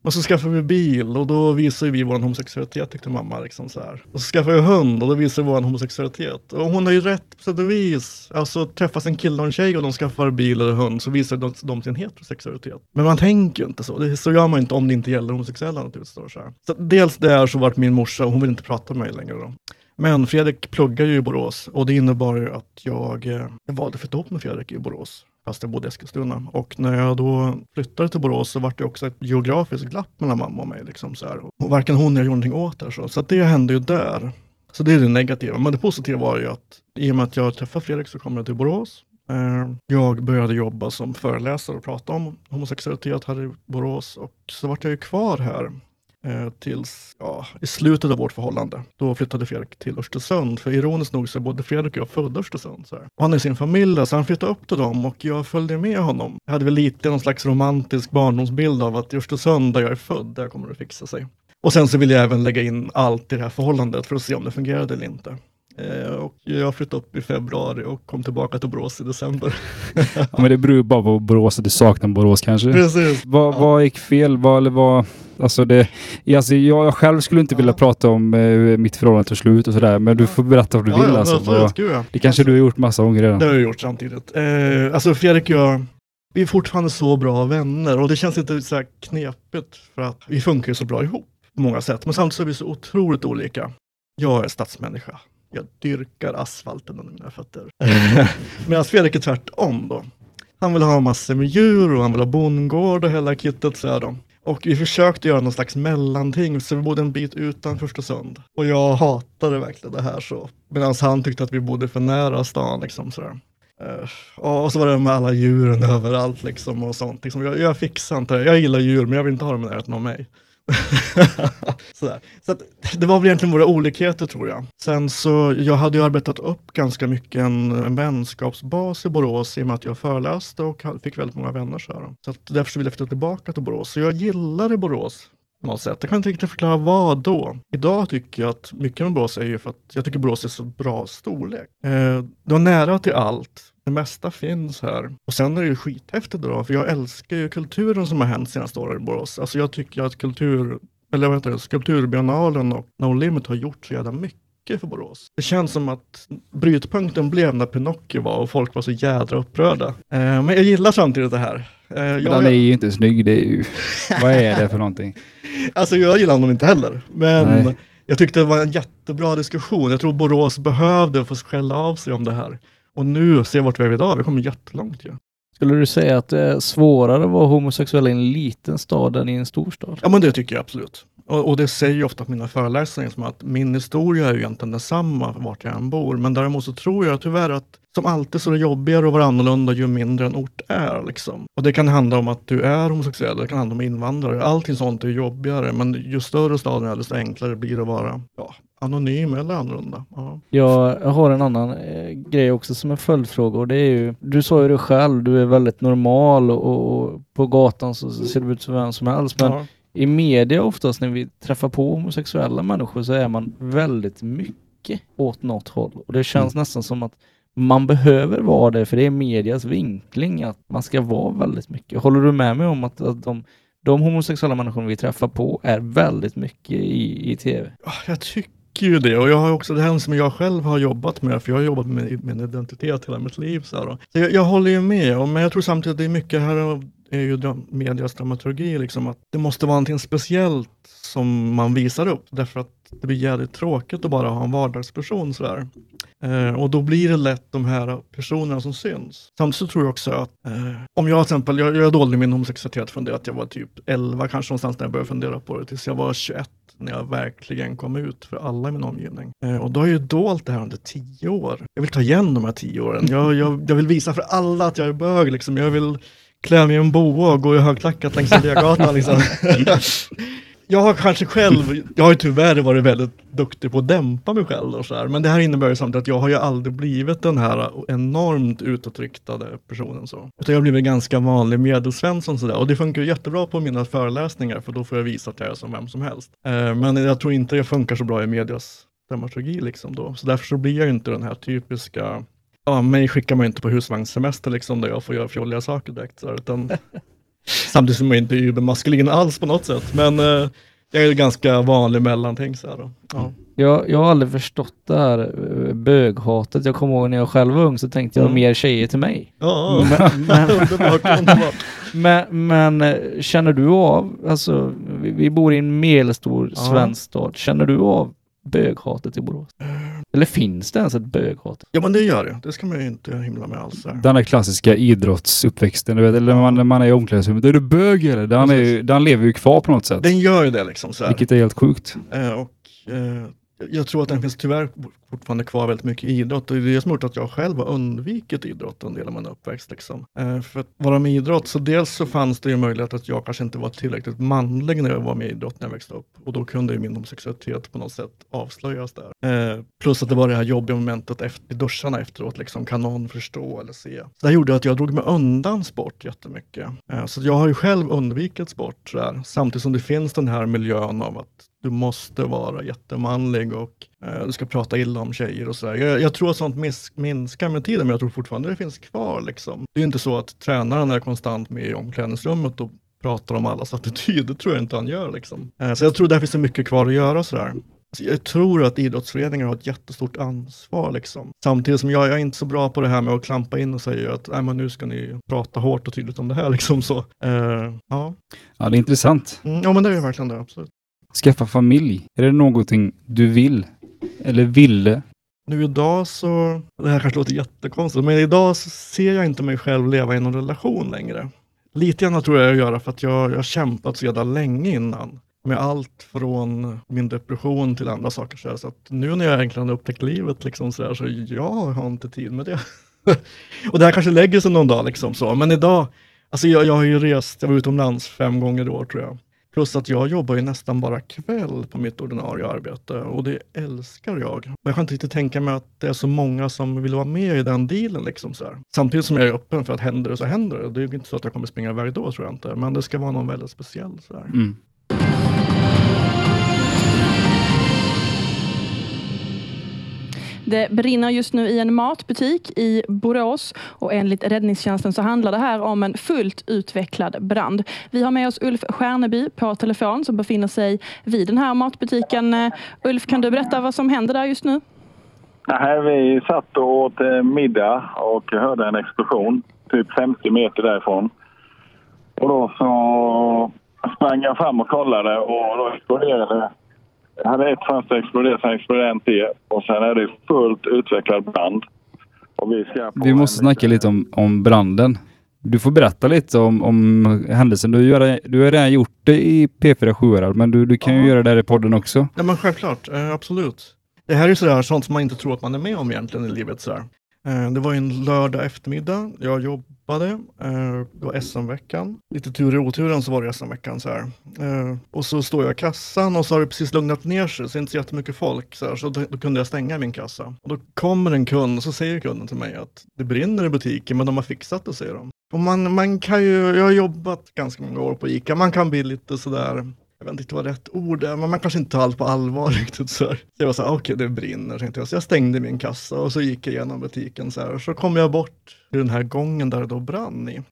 Man så skaffade vi bil och då visade vi vår homosexualitet tyckte mamma. Liksom så här. Och så skaffade vi hund och då visade vi vår homosexualitet. Och hon har ju rätt på sätt och vis. Alltså träffas en kille och en tjej och de skaffar bil eller hund så visar de, de sin heterosexualitet. Men man tänker ju inte så. Det, så gör man inte om det inte gäller homosexuella naturligtvis. Så här. Så dels där så vart min morsa, hon vill inte prata med mig längre då. Men Fredrik pluggar ju i Borås och det innebar ju att jag, eh, jag valde att flytta ihop med Fredrik i Borås. Fast jag bodde i Eskilstuna. Och när jag då flyttade till Borås så var det också ett geografiskt glapp mellan mamma och mig. Liksom så här. Och varken hon eller jag gjorde någonting åt det. Så, så att det hände ju där. Så det är det negativa. Men det positiva var ju att i och med att jag träffade Fredrik så kom jag till Borås. Eh, Jag började jobba som föreläsare och prata om homosexualitet här i Borås. Och så vart jag ju kvar här eh, tills ja, i slutet av vårt förhållande. Då flyttade Fredrik till Östersund. För ironiskt nog så är både Fredrik och jag födda i Östersund. Så här. Och han är sin familj där, så han flyttade upp till dem och jag följde med honom. Jag hade väl lite någon slags romantisk barndomsbild av att i Östersund där jag är född, där kommer det fixa sig. Och sen så ville jag även lägga in allt i det här förhållandet för att se om det fungerade eller inte. Eh, och jag flyttade upp i februari och kom tillbaka till Borås i december. Ja, men det beror ju bara på Borås, att du saknar Borås kanske. Precis. Vad, Ja. vad gick fel? Vad, eller vad, alltså det, alltså jag, själv skulle inte vilja prata om eh, mitt förhållande till slut och sådär, men du får berätta vad du vill alltså. absolut, Vad, ja. det kanske du har gjort massa gånger redan. Det har jag gjort samtidigt. Eh, alltså Fredrik och jag, vi är fortfarande så bra vänner och det känns inte så här knepigt för att vi funkar ju så bra ihop på många sätt. Men samtidigt så är vi så otroligt olika. Jag är stadsmänniska. Jag dyrkar asfalten under mina fötter. Medan Fredrik är tvärtom då. Han vill ha massor med djur och han vill ha bondgård och hela kittet så här då. Och vi försökte göra någon slags mellanting, så vi bodde en bit utanför Östersund. Och jag hatade verkligen det här så. Medan han tyckte att vi bodde för nära stan liksom sådär. Uh, eh, och så var det med alla djuren överallt liksom och sånt. Liksom, jag, jag fixar inte det. Jag gillar djur men jag vill inte ha dem i närheten av mig. Sådär. Så att, det var väl egentligen våra olikheter tror jag. Sen så, jag hade ju arbetat upp ganska mycket en, en vänskapsbas i Borås i och med att jag föreläste och fick väldigt många vänner. Så, här. så att därför så ville jag flytta tillbaka till Borås. Så jag gillade Borås på något sätt. Jag kan inte riktigt förklara vad då. Idag tycker jag att mycket med Borås är ju för att jag tycker Borås är så bra storlek. Eh, det var nära till allt. Det mesta finns här. Och sen är det ju skithäftigt då, för jag älskar ju kulturen som har hänt senaste åren i Borås. Alltså jag tycker att kultur, eller vad heter det, Skulpturbiennalen och No Limit har gjort så jävla mycket för Borås. Det känns som att brytpunkten blev när Pinocchio var och folk var så jädra upprörda. Eh, men jag gillar samtidigt det här. Eh, Men jag, den är ju inte snygg, det är ju... vad är det för någonting? Alltså jag gillar honom inte heller. Men Nej. jag tyckte det var en jättebra diskussion. Jag tror Borås behövde få skälla av sig om det här. Och nu, se vart vi är idag, vi kommer jättelångt ju. Skulle du säga att det är svårare att vara homosexuell i en liten stad än i en stor stad? Ja men det tycker jag absolut. Och, och det säger ju ofta på mina föreläsningar som att min historia är ju egentligen densamma vart jag än bor. Men däremot så tror jag tyvärr att som alltid så är det jobbigare att vara annorlunda ju mindre en ort är. Liksom. Och det kan handla om att du är homosexuell, det kan handla om invandrare. Allting sånt är jobbigare. Men ju större staden är desto enklare blir det att vara ja, anonym eller annorlunda. Ja. Jag har en annan eh, grej också som en följdfråga och det är ju, du sa ju det själv, du är väldigt normal och, och på gatan så ser du ut som vem som helst. Men Ja. i media oftast när vi träffar på homosexuella människor så är man väldigt mycket åt något håll. Och det känns nästan som att man behöver vara det för det är medias vinkling att man ska vara väldigt mycket. Håller du med mig om att, att de, de homosexuella människor vi träffar på är väldigt mycket i, i tv? Ja, Jag tycker tycker ju det och jag har också det här som jag själv har jobbat med, för jag har jobbat med min identitet hela mitt liv. Så, här, då. så jag, jag håller ju med, och- men jag tror samtidigt att det är mycket här av- är ju medias dramaturgi, liksom, att det måste vara någonting speciellt som man visar upp, därför att det blir jävligt tråkigt att bara ha en vardagsperson sådär. Eh, och då blir det lätt de här personerna som syns. Samtidigt så tror jag också att eh, om jag till exempel, jag, jag dolde min homosexualitet från det att jag var typ 11 kanske någonstans när jag började fundera på det, tills jag var 21 när jag verkligen kom ut för alla i min omgivning. Eh, och då har jag ju dolt det här under 10 år. Jag vill ta igen de här 10 åren. Jag, jag, jag vill visa för alla att jag är bög liksom. Jag vill klä mig i en boa och gå i högklackat längs Liagatan liksom. Jag har kanske själv, jag har ju tyvärr varit väldigt duktig på att dämpa mig själv och så här. Men det här innebär ju samtidigt att jag har ju aldrig blivit den här enormt utåtriktade personen så. Utan jag har blivit en ganska vanlig medelsvensson sådär. Och det funkar ju jättebra på mina föreläsningar för då får jag visa att jag är som vem som helst. Eh, men jag tror inte jag funkar så bra i medias dramaturgi liksom då. Så därför så blir jag inte den här typiska Ja, mig skickar man inte på husvagnssemester liksom där jag får göra fjolliga saker direkt. Så här, utan Samtidigt som jag inte är maskulin alls på något sätt. Men eh, jag är ganska vanlig mellanting. Så här då. Ja. Jag, jag har aldrig förstått det här eh, böghatet. Jag kommer ihåg när jag själv var ung så tänkte jag Mm. mer tjejer till mig. Ja, Men, men, underbart, underbart. men, men eh, känner du av, alltså vi, vi bor i en medelstor Ja. svensk stad, känner du av böghatet i Borås? Eller finns det ens ett böghat? Ja men det gör det. Det ska man ju inte himla med alls. Här. Den där klassiska idrottsuppväxten, du vet, eller man, när man är i omklädningsrummet. Är du bög eller? Den, är ju, den lever ju kvar på något sätt. Den gör ju det liksom. Så här. Vilket är helt sjukt. Eh, och, eh, jag tror att den finns tyvärr fortfarande kvar väldigt mycket i idrott. Och det är det som gjort att jag själv har undvikit idrott en del av min uppväxt. Liksom. Eh, för att vara med i idrott, så dels så fanns det ju möjlighet att jag kanske inte var tillräckligt manlig när jag var med i idrott när jag växte upp. Och då kunde ju min homosexualitet på något sätt avslöjas där. Eh, plus att det var det här jobbiga momentet efter, i duscharna efteråt. Liksom, kan någon förstå eller se? Så det här gjorde att jag drog mig undan sport jättemycket. Eh, så jag har ju själv undvikit sport. Där, samtidigt som det finns den här miljön av att du måste vara jättemanlig och eh, du ska prata illa om tjejer och sådär. Jag, jag tror att sånt mis- minskar med tiden, men jag tror fortfarande det finns kvar. Liksom. Det är inte så att tränaren är konstant med i omklädningsrummet och pratar om allas attityd. Det tror jag inte han gör. Liksom. Eh, så jag tror där finns det mycket kvar att göra. Sådär. Så Jag tror att idrottsföreningar har ett jättestort ansvar. Liksom. Samtidigt som jag, jag är inte så bra på det här med att klampa in och säga att Nej, men nu ska ni prata hårt och tydligt om det här. Liksom, så. Eh, ja. Ja, det är intressant. Mm, ja, men det är verkligen det. Absolut. Skaffa familj. Är det någonting du vill? Eller ville? Nu idag så, det här kanske låter jättekonstigt, men idag så ser jag inte mig själv leva i någon relation längre. Lite grann tror jag att göra för att jag, jag har kämpat så jävla länge innan. Med allt från min depression till andra saker. Så, här. så att nu när jag egentligen har upptäckt livet liksom så, här, så jag har inte tid med det. och det här kanske lägger sig någon dag liksom så. Men idag, alltså jag, jag har ju rest, jag var utomlands fem gånger i år tror jag. Plus att jag jobbar ju nästan bara kväll på mitt ordinarie arbete och det älskar jag. Men jag kan inte riktigt tänka mig att det är så många som vill vara med i den dealen. Liksom så här. Samtidigt som jag är öppen för att händer det så händer det. Det är ju inte så att jag kommer springa iväg då tror jag inte. Men det ska vara någon väldigt speciell. Så här. Mm. Det brinner just nu i en matbutik i Borås och enligt räddningstjänsten så handlar det här om en fullt utvecklad brand. Vi har med oss Ulf Stjärneby på telefon som befinner sig vid den här matbutiken. Eh, Ulf, kan du berätta vad som händer där just nu? Nej, vi satt och åt eh, middag och hörde en explosion typ 50 meter därifrån. Och då så sprang jag fram och kollade och då exploderade jag hade ett fönster exploderat, sen exploderade en till och sen är det fullt utvecklad brand. Och vi, Vi måste snacka lite om, om branden. Du får berätta lite om, om händelsen. Du, gör, du har redan gjort det i P4 Sjuhärad, men du, du kan ju Ja. göra det här i podden också. Ja men självklart, eh, absolut. Det här är sådär sånt som man inte tror att man är med om egentligen i livet. Sådär. Eh, det var ju en lördag eftermiddag, jag jobbade, eh, det var SM-veckan. Lite tur i oturen så var det SM-veckan. Så, här. Eh, och så står jag i kassan och så har det precis lugnat ner sig, så det är inte så jättemycket folk. Så, här, så då, då kunde jag stänga min kassa. Och då kommer en kund och så säger kunden till mig att det brinner i butiken men de har fixat det, säger de. Och man, man kan ju, jag har jobbat ganska många år på ICA, man kan bli lite sådär jag vet inte vad rätt ord är, men man kanske inte tar allt på allvar riktigt. Så, här. så jag var så här, ah, okej det brinner, tänkte jag. Så jag stängde min kassa och så gick jag igenom butiken så här. Och så kom jag bort till den här gången där det då brann i.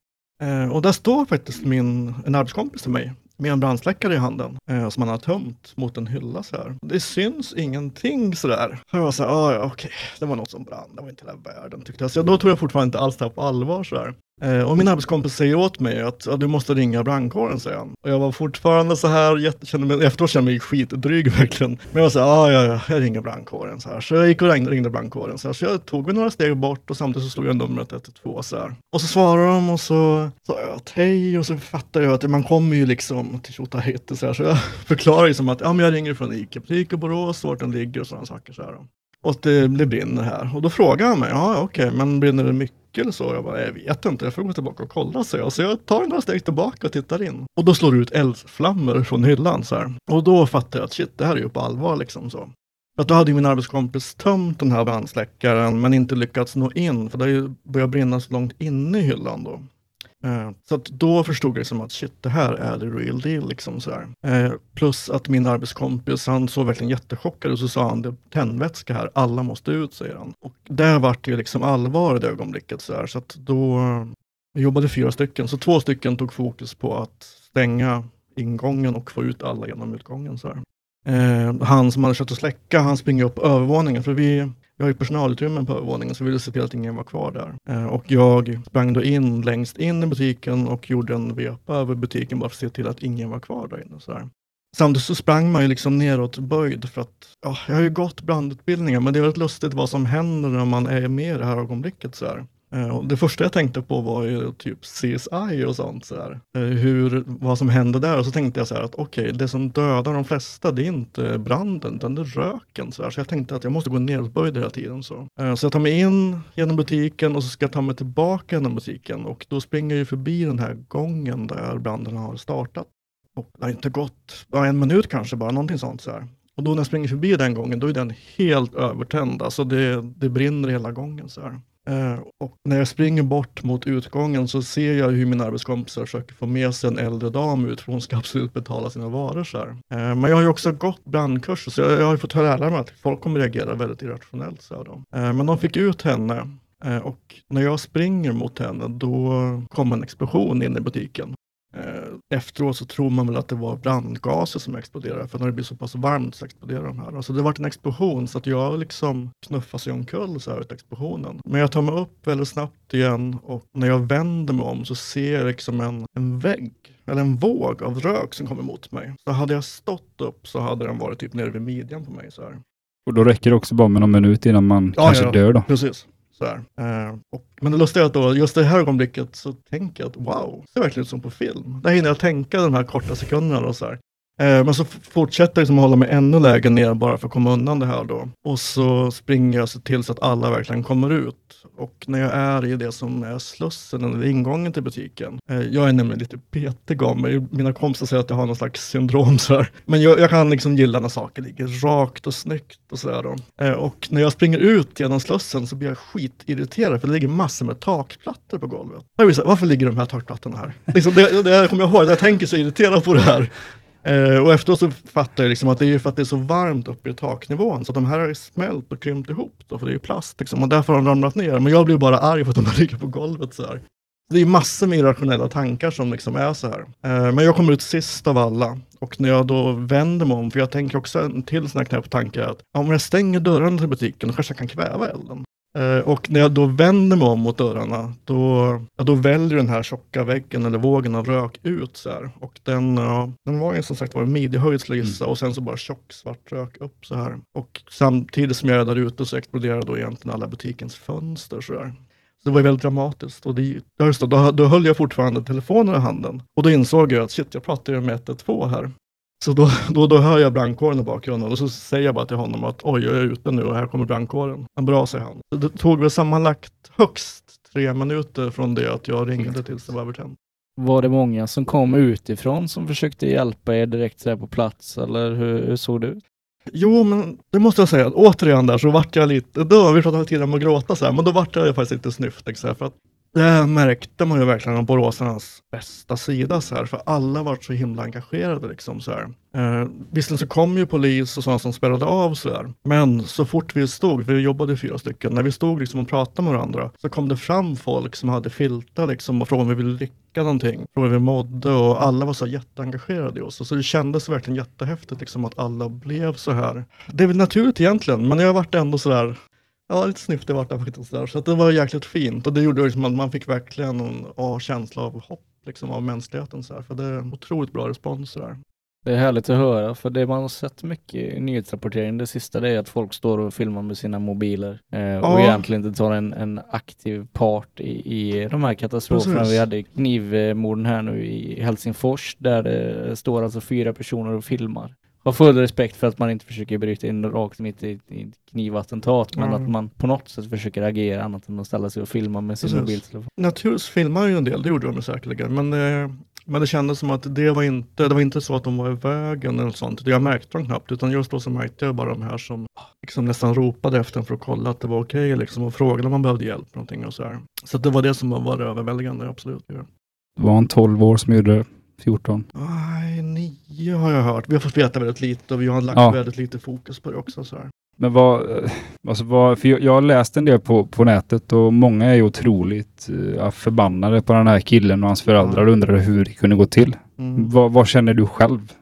Eh, och där står faktiskt min, en arbetskompis till mig med en brandsläckare i handen eh, som han har tömt mot en hylla så här. Det syns ingenting sådär. Så jag var så här, ah, ja okej, det var något som brann, det var inte hela världen tyckte jag. Så då tog jag fortfarande inte alls det här på allvar så där. Eh, och min arbetskompis säger åt mig att ja, du måste ringa brandkåren, säger han. Och jag var fortfarande så här, kände mig, efteråt kände jag mig skitdryg verkligen. Men jag var så här, ah, ja, ja, jag ringer brandkåren så här. Så jag gick och ringde, brandkåren så, här. så jag tog mig några steg bort och samtidigt så slog jag numret 112 så här. Och så svarar de och så sa jag att hej och så fattar jag att man kommer ju liksom till Tjotahejti så här. Så jag förklarar ju som att ja, men jag ringer från ICA-butik i Borås, vart den ligger och sådana saker så här. Och att det, det brinner här. Och då frågar han mig, ja okej, men brinner det mycket eller så? Jag bara, jag vet inte, jag får gå tillbaka och kolla, så jag. Så jag tar några steg tillbaka och tittar in. Och då slår det ut eldflammor från hyllan så här. Och då fattar jag att shit, det här är ju på allvar liksom så. För att då hade ju min arbetskompis tömt den här brandsläckaren men inte lyckats nå in, för det har ju börjat brinna så långt inne i hyllan då. Eh, Så att då förstod jag liksom att shit, det här är the real deal. Liksom så här. Eh, plus att min arbetskompis, han såg verkligen jättechockad och så sa han, det är tändvätska här, alla måste ut, säger han. Och där vart det ju liksom allvar i det ögonblicket. Så, här. så att då, vi jobbade fyra stycken, så två stycken tog fokus på att stänga ingången och få ut alla genom utgången. Så här. Eh, han som hade kört att släcka, han springer upp på övervåningen, för vi, vi har ju personalutrymmen på övervåningen, så vi ville se till att ingen var kvar där. Eh, och jag sprang då in längst in i butiken och gjorde en vepa över butiken bara för att se till att ingen var kvar där inne. Så. Samtidigt så sprang man ju liksom neråt böjd för att, ja, jag har ju gått brandutbildningar, men det är väldigt lustigt vad som händer när man är med i det här ögonblicket. Så Eh, det första jag tänkte på var ju typ CSI och sånt. Så här. Eh, hur, vad som hände där. Och så tänkte jag så här att okej, det som dödar de flesta det är inte branden, utan det är röken. Så, här. så jag tänkte att jag måste gå neråtböjd hela tiden. Så. Eh, så jag tar mig in genom butiken och så ska jag ta mig tillbaka genom butiken. Och då springer jag ju förbi den här gången där branden har startat. Och det har inte gått, ja en minut kanske, bara någonting sånt. Så här. Och då när jag springer förbi den gången, då är den helt övertänd. Alltså det, det brinner hela gången. Så här. Eh, och när jag springer bort mot utgången så ser jag hur mina arbetskompisar försöker få med sig en äldre dam ut för hon ska absolut betala sina varor. Så här. Eh, men jag har ju också gått brandkurser så jag, har ju fått lära mig att folk kommer reagera väldigt irrationellt. Så de. Eh, men de fick ut henne och när jag springer mot henne då kom en explosion in i butiken. Eh, Efteråt så tror man väl att det var brandgaser som exploderade, för när det blir så pass varmt så exploderar de här. Alltså det var en explosion så att jag liksom knuffas i omkull så här ut explosionen. Men jag tar mig upp väldigt snabbt igen och när jag vänder mig om så ser jag liksom en, en vägg, eller en våg av rök som kommer mot mig. Så hade jag stått upp så hade den varit typ nere vid midjan på mig så här. Och då räcker det också bara med någon minut innan man Ja, kanske ja. dör då. Precis. Så här. Eh, och, men det lustiga är att då, just det här ögonblicket så tänker jag att wow, det ser verkligen ut som på film. Där hinner jag tänka de här korta sekunderna Då, så här. Eh, men så fortsätter jag liksom hålla mig ännu lägre ner bara för att komma undan det här då. Och så springer jag så till så att alla verkligen kommer ut. Och när jag är i det som är slussen eller ingången till butiken. Eh, jag är nämligen lite petig av mig. Mina kompisar säger att jag har någon slags syndrom så här. Men jag, jag kan liksom gilla när saker ligger rakt och snyggt och sådär då. Eh, och när jag springer ut genom slussen så blir jag skitirriterad för det ligger massor med takplattor på golvet. Jag vill säga, varför ligger de här takplattorna här? Liksom det, det kommer jag ihåg, jag tänker så irriterad på det här. Eh, och efteråt så fattar jag liksom att det är för att det är så varmt uppe i taknivån så att de här har smält och krympt ihop då, för det är ju plast liksom, och därför har de ramlat ner. Men jag blir bara arg för att de har ligger på golvet så här. Det är massor med irrationella tankar som liksom är så här. Eh, men jag kommer ut sist av alla. Och när jag då vänder mig om, för jag tänker också en till sån här knäpp tanke att ja, om jag stänger dörren till butiken då kanske jag kan kväva elden. Eh, och när jag då vänder mig om mot dörrarna, då, ja, då väljer den här tjocka väggen eller vågen av rök ut så här. Och den, ja, den var ju som sagt var midjehöjd skulle gissa och sen så bara tjock svart rök upp så här. Och samtidigt som jag är där ute så exploderar då egentligen alla butikens fönster så där. Så det var ju väldigt dramatiskt. Och det, ja, just det, då, då höll jag fortfarande telefonen i handen. Och då insåg jag att shit, jag pratar ju med 112 här. Så då, då, då hör jag brandkåren i bakgrunden och så säger jag bara till honom att oj, jag är ute nu och här kommer brandkåren. Men bra, säger han. Det tog väl sammanlagt högst tre minuter från det att jag ringde tills det var övertänt. Var det många som kom utifrån som försökte hjälpa er direkt där på plats eller hur, hur såg det ut? Jo, men det måste jag säga. Återigen där så vart jag lite, då, vi pratade tidigare om att gråta så här, men då vart jag faktiskt lite snyftig så här, för att det märkte man ju verkligen boråsarnas bästa sida så här, för alla var så himla engagerade liksom så här. Eh, visserligen så kom ju polis och sådana som spärrade av så där, men så fort vi stod, vi jobbade fyra stycken, när vi stod liksom och pratade med varandra så kom det fram folk som hade filtar liksom och frågade om vi ville dricka någonting, frågade hur vi mådde och alla var så jätteengagerade i oss. Så det kändes verkligen jättehäftigt liksom att alla blev så här. Det är väl naturligt egentligen, men jag vart ändå så där Ja, lite snyftig vart jag faktiskt där. Så det var jäkligt fint och det gjorde liksom att man fick verkligen en ja, känsla av hopp liksom, av mänskligheten. Så här. För det är en otroligt bra respons. Där. Det är härligt att höra, för det man har sett mycket i nyhetsrapportering det sista det är att folk står och filmar med sina mobiler eh, och Ja. egentligen inte tar en, en aktiv part i, i de här katastroferna. Precis. Vi hade knivmorden här nu i Helsingfors där det står alltså fyra personer och filmar. Har full respekt för att man inte försöker bryta in rakt mitt i i ett knivattentat men Ja. att man på något sätt försöker agera annat än att ställa sig och filma med sin Precis. mobiltelefon. Naturligtvis filmar ju en del, det gjorde de säkerligen. Men, eh, men det kändes som att det var inte, det var inte så att de var i vägen eller något sånt. Jag märkte dem knappt, utan just då så märkte jag bara de här som liksom nästan ropade efter en för att kolla att det var okej liksom, och frågade om man behövde hjälp. Någonting och så här. så att det var det som var överväldigande, absolut. Det var en 12 år som gjorde. 14. Nej, nio har jag hört. Vi har fått veta väldigt lite och vi har lagt Ja. väldigt lite fokus på det också. Så här. Men vad, eh, alltså vad, för jag, har läst en del på, på nätet och många är ju otroligt uh, förbannade på den här killen och hans föräldrar och undrar hur det kunde gå till. Mm. Vad, vad känner du själv?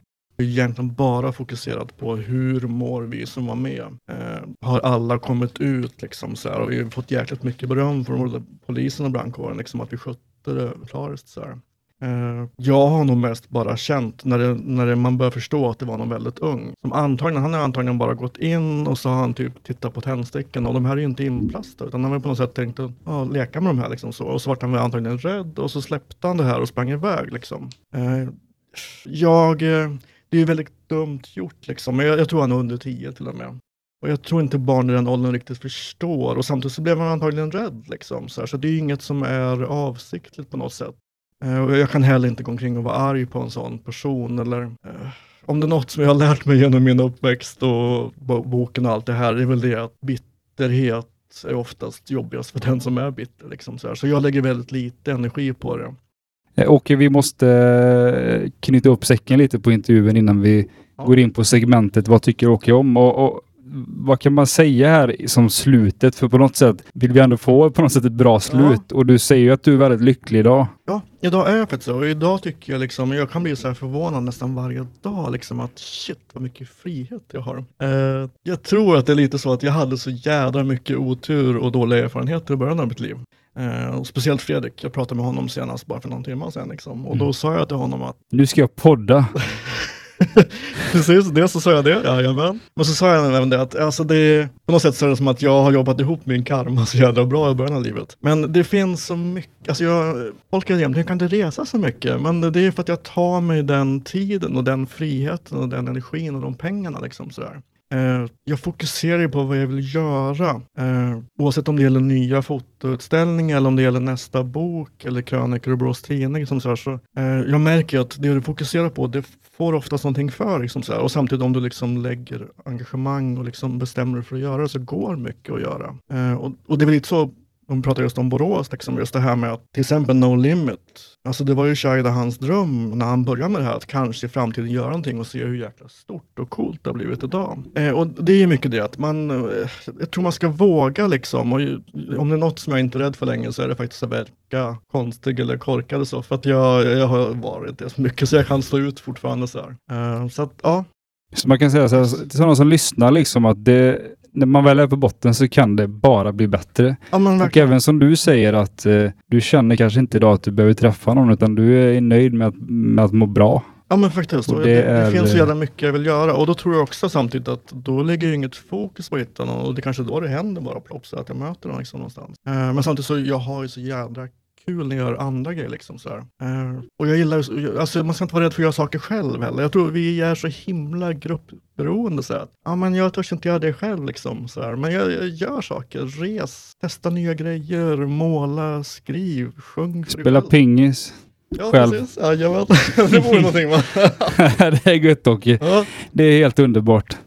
är egentligen bara fokuserat på hur mår vi som var med. Eh, har alla kommit ut liksom så här och vi har fått jäkligt mycket beröm från både polisen och brandkåren liksom att vi skötte det klariskt så här. Eh, jag har nog mest bara känt när, det, när det, man börjar förstå att det var någon väldigt ung. Som antagligen, han har antagligen bara gått in och så har han typ tittat på tändsticken och de här är ju inte inplastade utan han har på något sätt tänkt att ja, leka med de här liksom så. Och så vart han väl antagligen rädd och så släppte han det här och sprang iväg liksom. Eh, jag, eh, det är ju väldigt dumt gjort liksom, men jag, jag tror han är under tio till och med. Och jag tror inte barn i den åldern riktigt förstår och samtidigt så blev han antagligen rädd liksom. Så, här. så det är ju inget som är avsiktligt på något sätt. Eh, och jag kan heller inte gå omkring och vara arg på en sån person eller eh, om det är något som jag har lärt mig genom min uppväxt och bo- boken och allt det här, det är väl det att bitterhet är oftast jobbigast för den som är bitter. Liksom så, här. så jag lägger väldigt lite energi på det. Eh, Åke, vi måste eh, knyta upp säcken lite på intervjun innan vi Ja. går in på segmentet Vad tycker Åke om? Och, och vad kan man säga här som slutet? För på något sätt vill vi ändå få på något sätt ett bra slut. Och du säger ju att du är väldigt lycklig idag. Ja, idag är jag faktiskt så. Och idag tycker jag liksom, jag kan bli så här förvånad nästan varje dag liksom att shit vad mycket frihet jag har. Eh, jag tror att det är lite så att jag hade så jädra mycket otur och dåliga erfarenheter i början av mitt liv. Eh, och speciellt Fredrik, jag pratade med honom senast bara för någon timme sedan liksom. Och då sa jag till honom att Nu ska jag podda. Precis, dels så sa jag det, jajamän. Men så sa jag även det att alltså det, på något sätt så är det som att jag har jobbat ihop min karma så jävla bra i början av livet. Men det finns så mycket, alltså jag, folk är jag kan inte resa så mycket, men det är för att jag tar mig den tiden och den friheten och den energin och de pengarna liksom sådär. Eh, jag fokuserar ju på vad jag vill göra. Eh, oavsett om det gäller nya fotoutställningar eller om det gäller nästa bok eller krönikor och Borås Tidning. Liksom så här, så, eh, jag märker ju att det du fokuserar på, det får oftast någonting för. Liksom så här. Och samtidigt om du liksom lägger engagemang och liksom bestämmer dig för att göra det så går mycket att göra. Eh, och, och det är väl lite så de pratar just om Borås, liksom, just det här med att till exempel No Limit. Alltså det var ju Shahida hans dröm när han började med det här att kanske i framtiden göra någonting och se hur jäkla stort och coolt det har blivit idag. Eh, och det är ju mycket det att man, eh, jag tror man ska våga liksom. Och ju, om det är något som jag inte är rädd för länge så är det faktiskt att verka konstig eller korkad och så. För att jag, jag har varit det så mycket så jag kan stå ut fortfarande så här. Eh, så att ja, Så man kan säga så här, till sådana som lyssnar liksom att det, när man väl är på botten så kan det bara bli bättre. ja Och även som du säger att eh, du känner kanske inte idag att du behöver träffa någon utan du är nöjd med att, med att må bra. Ja men faktiskt, Och det det, det, är- finns så jävla mycket jag vill göra och då tror jag också samtidigt att då lägger jag inget fokus på att hitta någon och det kanske då det händer bara plopp så att jag möter någon liksom någonstans. Eh, men samtidigt så jag har ju så jädra kul när jag gör andra grejer liksom så. Eh, och jag gillar alltså man ska inte vara rädd för att göra saker själv heller. Jag tror vi är så himla gruppberoende så här. Ja men jag törs inte göra det själv liksom så. Men jag, jag gör saker, res, testa nya grejer, måla, skriv, sjung. Spela pingis. ja, själv. Precis. Jajamän, det vore någonting va? det är gött Åke. Ja. Det är helt underbart.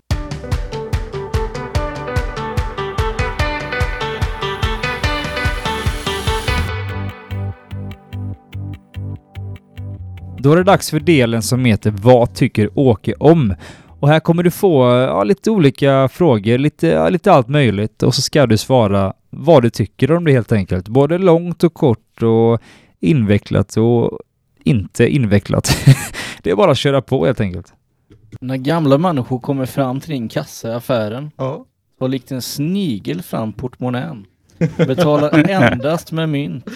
Då är det dags för delen som heter Vad tycker Åke om? Och här kommer du få ja, lite olika frågor, lite, ja, lite allt möjligt och så ska du svara vad du tycker om det helt enkelt. Både långt och kort och invecklat och inte invecklat. det är bara att köra på helt enkelt. När gamla människor kommer fram till din kassa i affären Ja. och likt en snigel fram portmonnän. Betalar endast med mynt,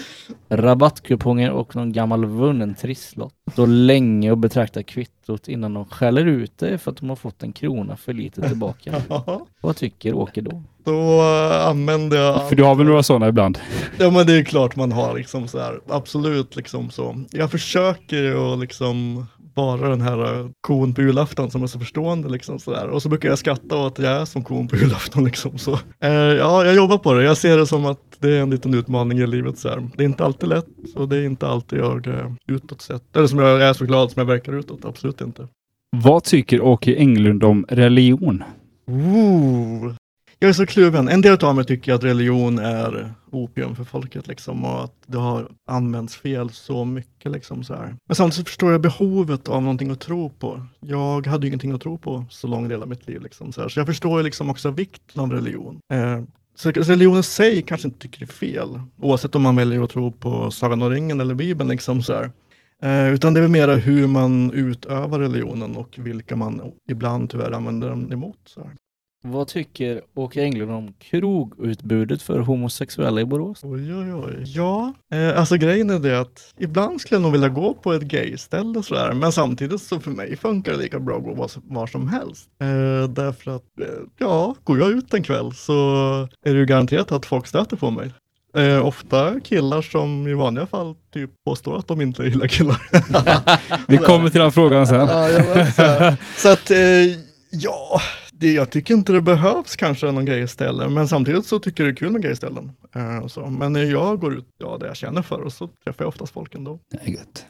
rabattkuponger och någon gammal vunnen trisslott. Står länge och betraktar kvittot innan de skäller ut dig för att de har fått en krona för lite tillbaka. Vad tycker Åke då? Då uh, använder jag... För du har väl några sådana ibland? Ja men det är klart man har liksom så här. Absolut liksom så. Jag försöker ju liksom vara den här eh, kon på julafton som är så förstående liksom sådär. Och så brukar jag skratta åt att jag är som kon på julafton liksom så. Eh, ja, jag jobbar på det. Jag ser det som att det är en liten utmaning i livet så. Det är inte alltid lätt och det är inte alltid jag eh, utåt sett. Eller som jag är så glad som jag verkar utåt. Absolut inte. Vad tycker Åke Englund om religion? Ooh. Jag är så kluven. En del av mig tycker att religion är opium för folket liksom och att det har använts fel så mycket liksom så här. Men samtidigt så förstår jag behovet av någonting att tro på. Jag hade ju ingenting att tro på så lång del av mitt liv liksom så här. Så jag förstår ju liksom också vikten av religion. Eh, så religionen i sig kanske inte tycker det är fel, oavsett om man väljer att tro på Sagan om ringen eller Bibeln liksom så här. Eh, utan det är mer mera hur man utövar religionen och vilka man ibland tyvärr använder den emot. Så här. Vad tycker Åke Englund om krogutbudet för homosexuella i Borås? Oj, oj, oj. Ja, eh, alltså grejen är det att ibland skulle jag nog vilja gå på ett gayställe sådär, men samtidigt så för mig funkar det lika bra att gå var, var som helst. Eh, därför att, eh, ja, går jag ut en kväll så är det ju garanterat att folk stöter på mig. Eh, ofta killar som i vanliga fall typ påstår att de inte gillar killar. Vi kommer till den frågan sen. Ja, jag vet, så, så att, eh, ja, det, jag tycker inte det behövs kanske någon gayställe, men samtidigt så tycker jag det är kul med gayställen. Eh, så. Men när jag går ut, ja, det jag känner för, och så träffar jag oftast folk ändå. Det är gött.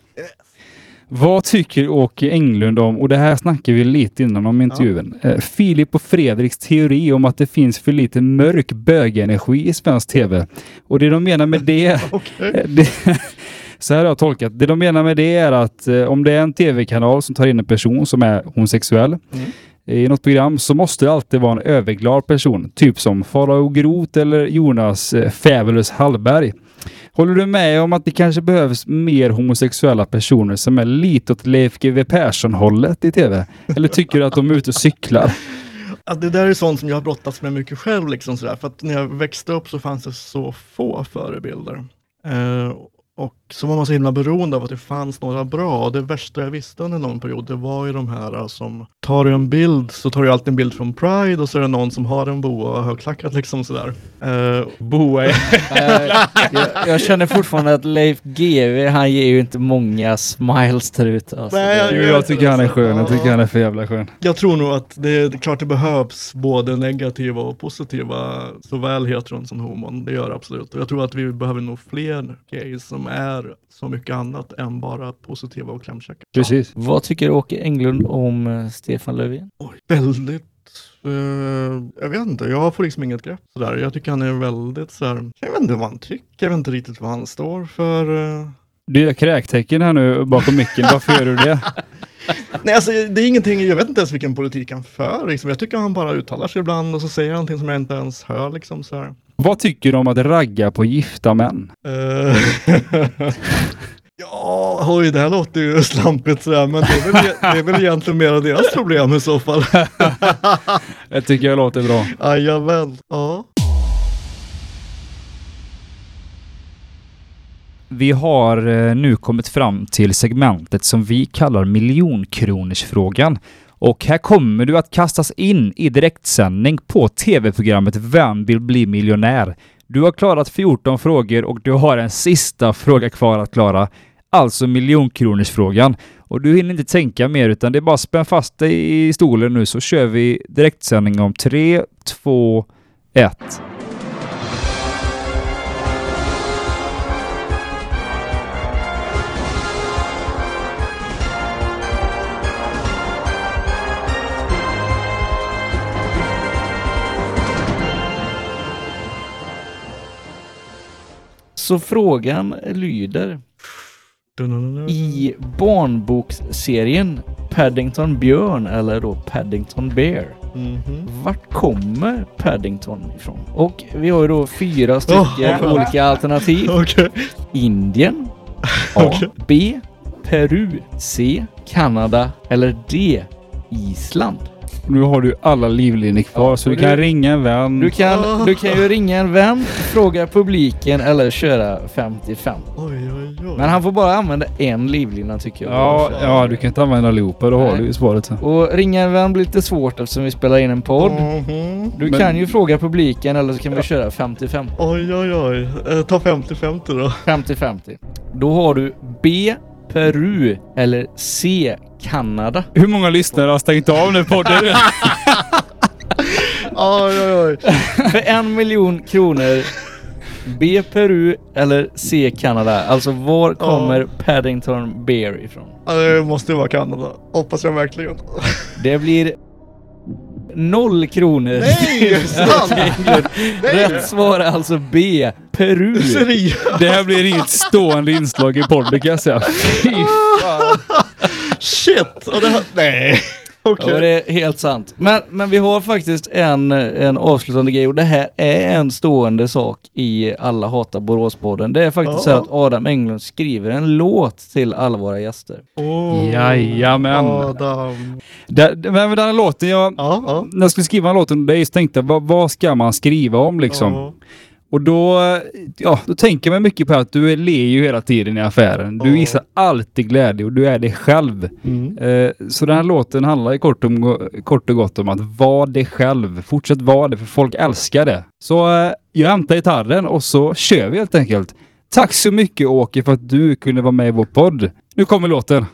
Vad tycker Åke Englund om, och det här snackar vi lite innan om intervjun, eh, Filip och Fredriks teori om att det finns för lite mörk bögenergi i svensk tv. Och det de menar med det, det så här har jag tolkat. Det de menar med det är att eh, om det är en tv-kanal som tar in en person som är homosexuell i något program så måste det alltid vara en överglad person. Typ som Farao Groth eller Jonas eh, Fabulous Hallberg. Håller du med om att det kanske behövs mer homosexuella personer som är lite åt Leif GW Persson-hållet i tv? Eller tycker du att de är ute och cyklar? Ja, det där är sånt som jag har brottats med mycket själv. Liksom sådär. För att när jag växte upp så fanns det så få förebilder. Eh, och så var man så himla beroende av att det fanns några bra. Och det värsta jag visste under någon period, det var ju de här eh, som tar du en bild så tar du alltid en bild från Pride och så är det någon som har en boa och högklackat liksom sådär. Eh, Boa är... Eh, jag, jag känner fortfarande att Leif GW, han ger ju inte många smiles där ute. Alltså. Nej, jag- Jo, jag tycker han är skön. Jag tycker han är för jävla skön. Jag tror nog att det, det är klart det behövs både negativa och positiva, såväl heteron som homon. Det gör det absolut. Och jag tror att vi behöver nog fler gays som är så mycket annat än bara positiva och klämkäcka. Precis. Vad tycker Åke Englund om eh, Stefan Löfven? Oj, väldigt, eh, jag vet inte, jag får liksom inget grepp sådär. Jag tycker han är väldigt sådär, jag vet inte vad han tycker, jag vet inte riktigt vad han står för. eh. Du gör kräktecken här nu bakom micken. Varför gör du det? Nej, alltså det är ingenting, jag vet inte ens vilken politik han för. Liksom. Jag tycker han bara uttalar sig ibland och så säger han någonting som jag inte ens hör. Liksom, så här. Vad tycker du om att ragga på gifta män? Eh, ja, oj, det här låter ju slampigt sådär, men det är, väl, det är väl egentligen mer deras problem i så fall. Jag tycker jag låter bra. Jajamän, ja. Vi har eh, nu kommit fram till segmentet som vi kallar miljonkronorsfrågan. Och här kommer du att kastas in i direktsändning på tv-programmet Vem vill bli miljonär? Du har klarat 14 frågor och du har en sista fråga kvar att klara. Alltså miljonkronorsfrågan. Och du hinner inte tänka mer utan det är bara spänn fast dig i stolen nu så kör vi direktsändning om 3, 2, 1. Så frågan lyder, i barnboksserien Paddington Björn eller då Paddington Bear, Mhm. vart kommer Paddington ifrån? Och vi har ju då fyra stycken Oh. olika alternativ. Okej. Indien, A. Okej. B. Peru, C. Kanada eller D. Island. Nu har du alla livlinjer kvar Ja, så du och kan du- ringa en vän. Du kan, du kan ju ringa en vän, fråga publiken eller köra 55. Oj, oj, oj. Men han får bara använda en livlina tycker jag. Ja, ja, du kan inte använda allihopa. Då har Nej. du ju svaret. sen. Och ringa en vän blir lite svårt eftersom vi spelar in en podd. Mhm. Du Men- kan ju fråga publiken eller så kan vi köra 55. Oj, oj, oj. Eh, ta 50-50 då. 50-50. Då har du B. Peru eller C. Kanada. Hur många lyssnare har stängt av nu podden? Oj, oj, oj. För en miljon kronor B. Peru eller C. Kanada. Alltså var kommer Paddington Bear ifrån? Ja, Det måste ju vara Kanada. Hoppas jag verkligen. Det blir noll kronor. Nej? Rätt svar är alltså B. Peru. Seriöst? Det här blir inget stående inslag i podden kan jag säga. Fy fan. Shit! Och det. Nej. Okej. Ja, det är helt sant. Men, men vi har faktiskt en, en avslutande grej och det här är en stående sak i Alla hatar Boråspodden. Det är faktiskt så Ja. att Adam Englund skriver en låt till alla våra gäster. Oh, Jajamän. Adam. Det, det- men med den här låten, jag, Ja, ja. när jag skulle skriva låten, det är just tänkte vad, vad ska man skriva om liksom? Och då, ja, då tänker man mycket på att du ler ju hela tiden i affären. Du visar alltid glädje och du är dig själv. Mm. Eh, så den här låten handlar ju kort, om, kort och gott om att vara dig själv. Fortsätt vara det, för folk älskar det. Så eh, jag hämtar gitarren och så kör vi helt enkelt. Tack så mycket Åke för att du kunde vara med i vår podd. Nu kommer låten.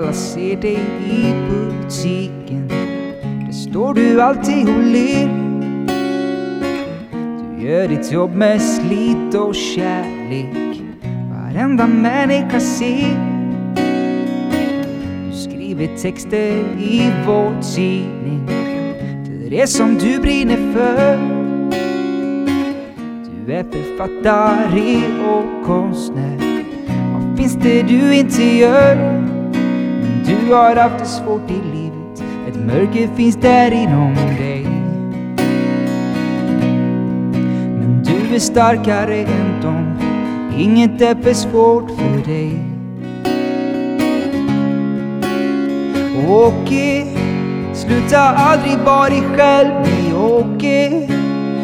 Alla ser dig i butiken. Där står du alltid och ler. Du gör ditt jobb med slit och kärlek. Varenda människa ser. Du skriver texter i vår tidning. För det som du brinner för. Du är författare och konstnär. Vad finns det du inte gör? Du har haft det svårt i livet. Ett mörker finns där inom dig. Men du är starkare än dem. Inget är för svårt för dig. Åke, sluta aldrig vara dig själv. Nej, Åke.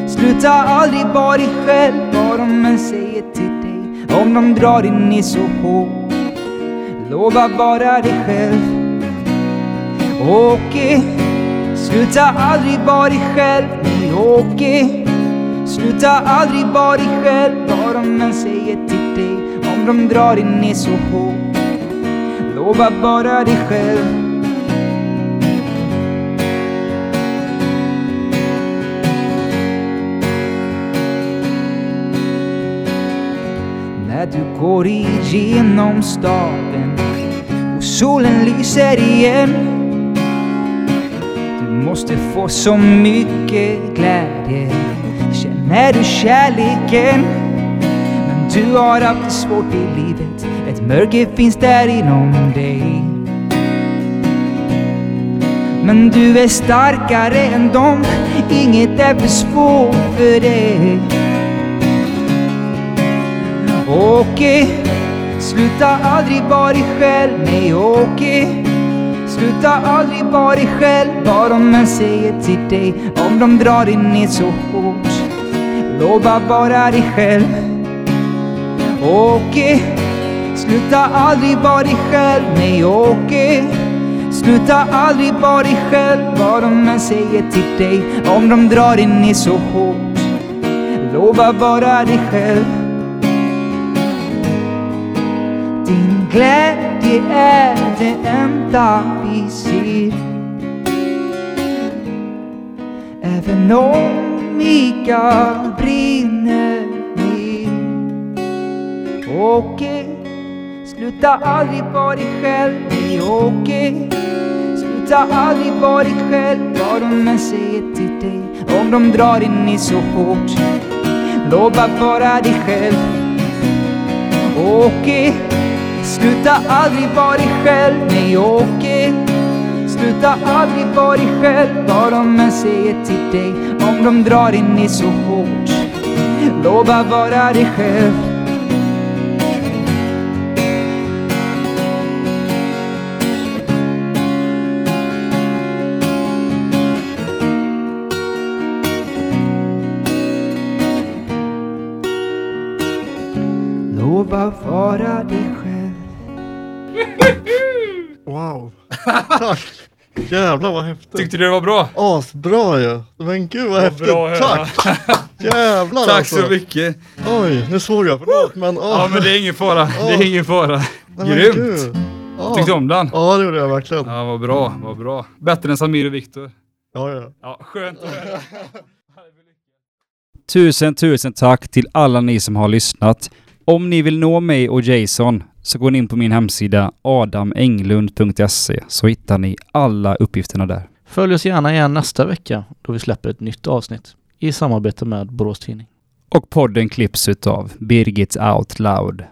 Sluta aldrig vara dig själv. Vad de än säger till dig. Om de drar in i så hårt. Lova vara dig själv. Åke, sluta aldrig vara dig själv. Nej, Åke. Sluta aldrig vara dig själv. Vad de än säger till dig. Om de drar dig ner så hårt. Lova vara dig själv. När du går igenom staden solen lyser igen. Du måste få så mycket glädje. Känner du kärleken? Men du har haft det svårt i livet. Ett mörker finns där inom dig. Men du är starkare än dem. Inget är för svårt för dig. Okay sluta aldrig vara dig själv. Nej, Åke. Sluta aldrig vara dig själv. Vad de än säger till dig. Om de drar dig ner så hårt. Lova vara dig själv. Åke, sluta aldrig vara dig själv. Nej, Åke. Sluta aldrig vara dig själv. Vad de än säger till dig. Om de drar dig ner så hårt. Lova vara dig själv. Din glädje är det enda vi ser. Även om Mikael brinner ner. Åke, sluta aldrig vara dig själv. Nej, Åke, sluta aldrig vara dig själv. Vad de än säger till dig Om de drar in i så hårt. Lova vara dig själv. Åke, sluta aldrig vara dig själv. Nej, Åke, sluta aldrig vara dig själv. Vad de än säger till dig, om de drar in i så hårt. Lova vara dig själv. Jävlar vad häftigt. Tyckte du det var bra? Asbra ju. Men gud vad, häftigt. bra. Tack. Jävlar Tack alltså. så mycket. Oj, nu svor jag. Förlåt men. åh. Ja men det är ingen fara. Det är ingen fara. Nej, Grymt. Ja. Tyckte du om den? Ja det gjorde jag verkligen. Ja vad bra, vad bra. Bättre än Samir och Viktor. Ja, ja. Ja, skönt att höra. Tusen, tusen tack till alla ni som har lyssnat. Om ni vill nå mig och Jason så går ni in på min hemsida adamenglund.se så hittar ni alla uppgifterna där. Följ oss gärna igen nästa vecka då vi släpper ett nytt avsnitt i samarbete med Borås Tidning. Och podden klipps utav Birgit Out Loud.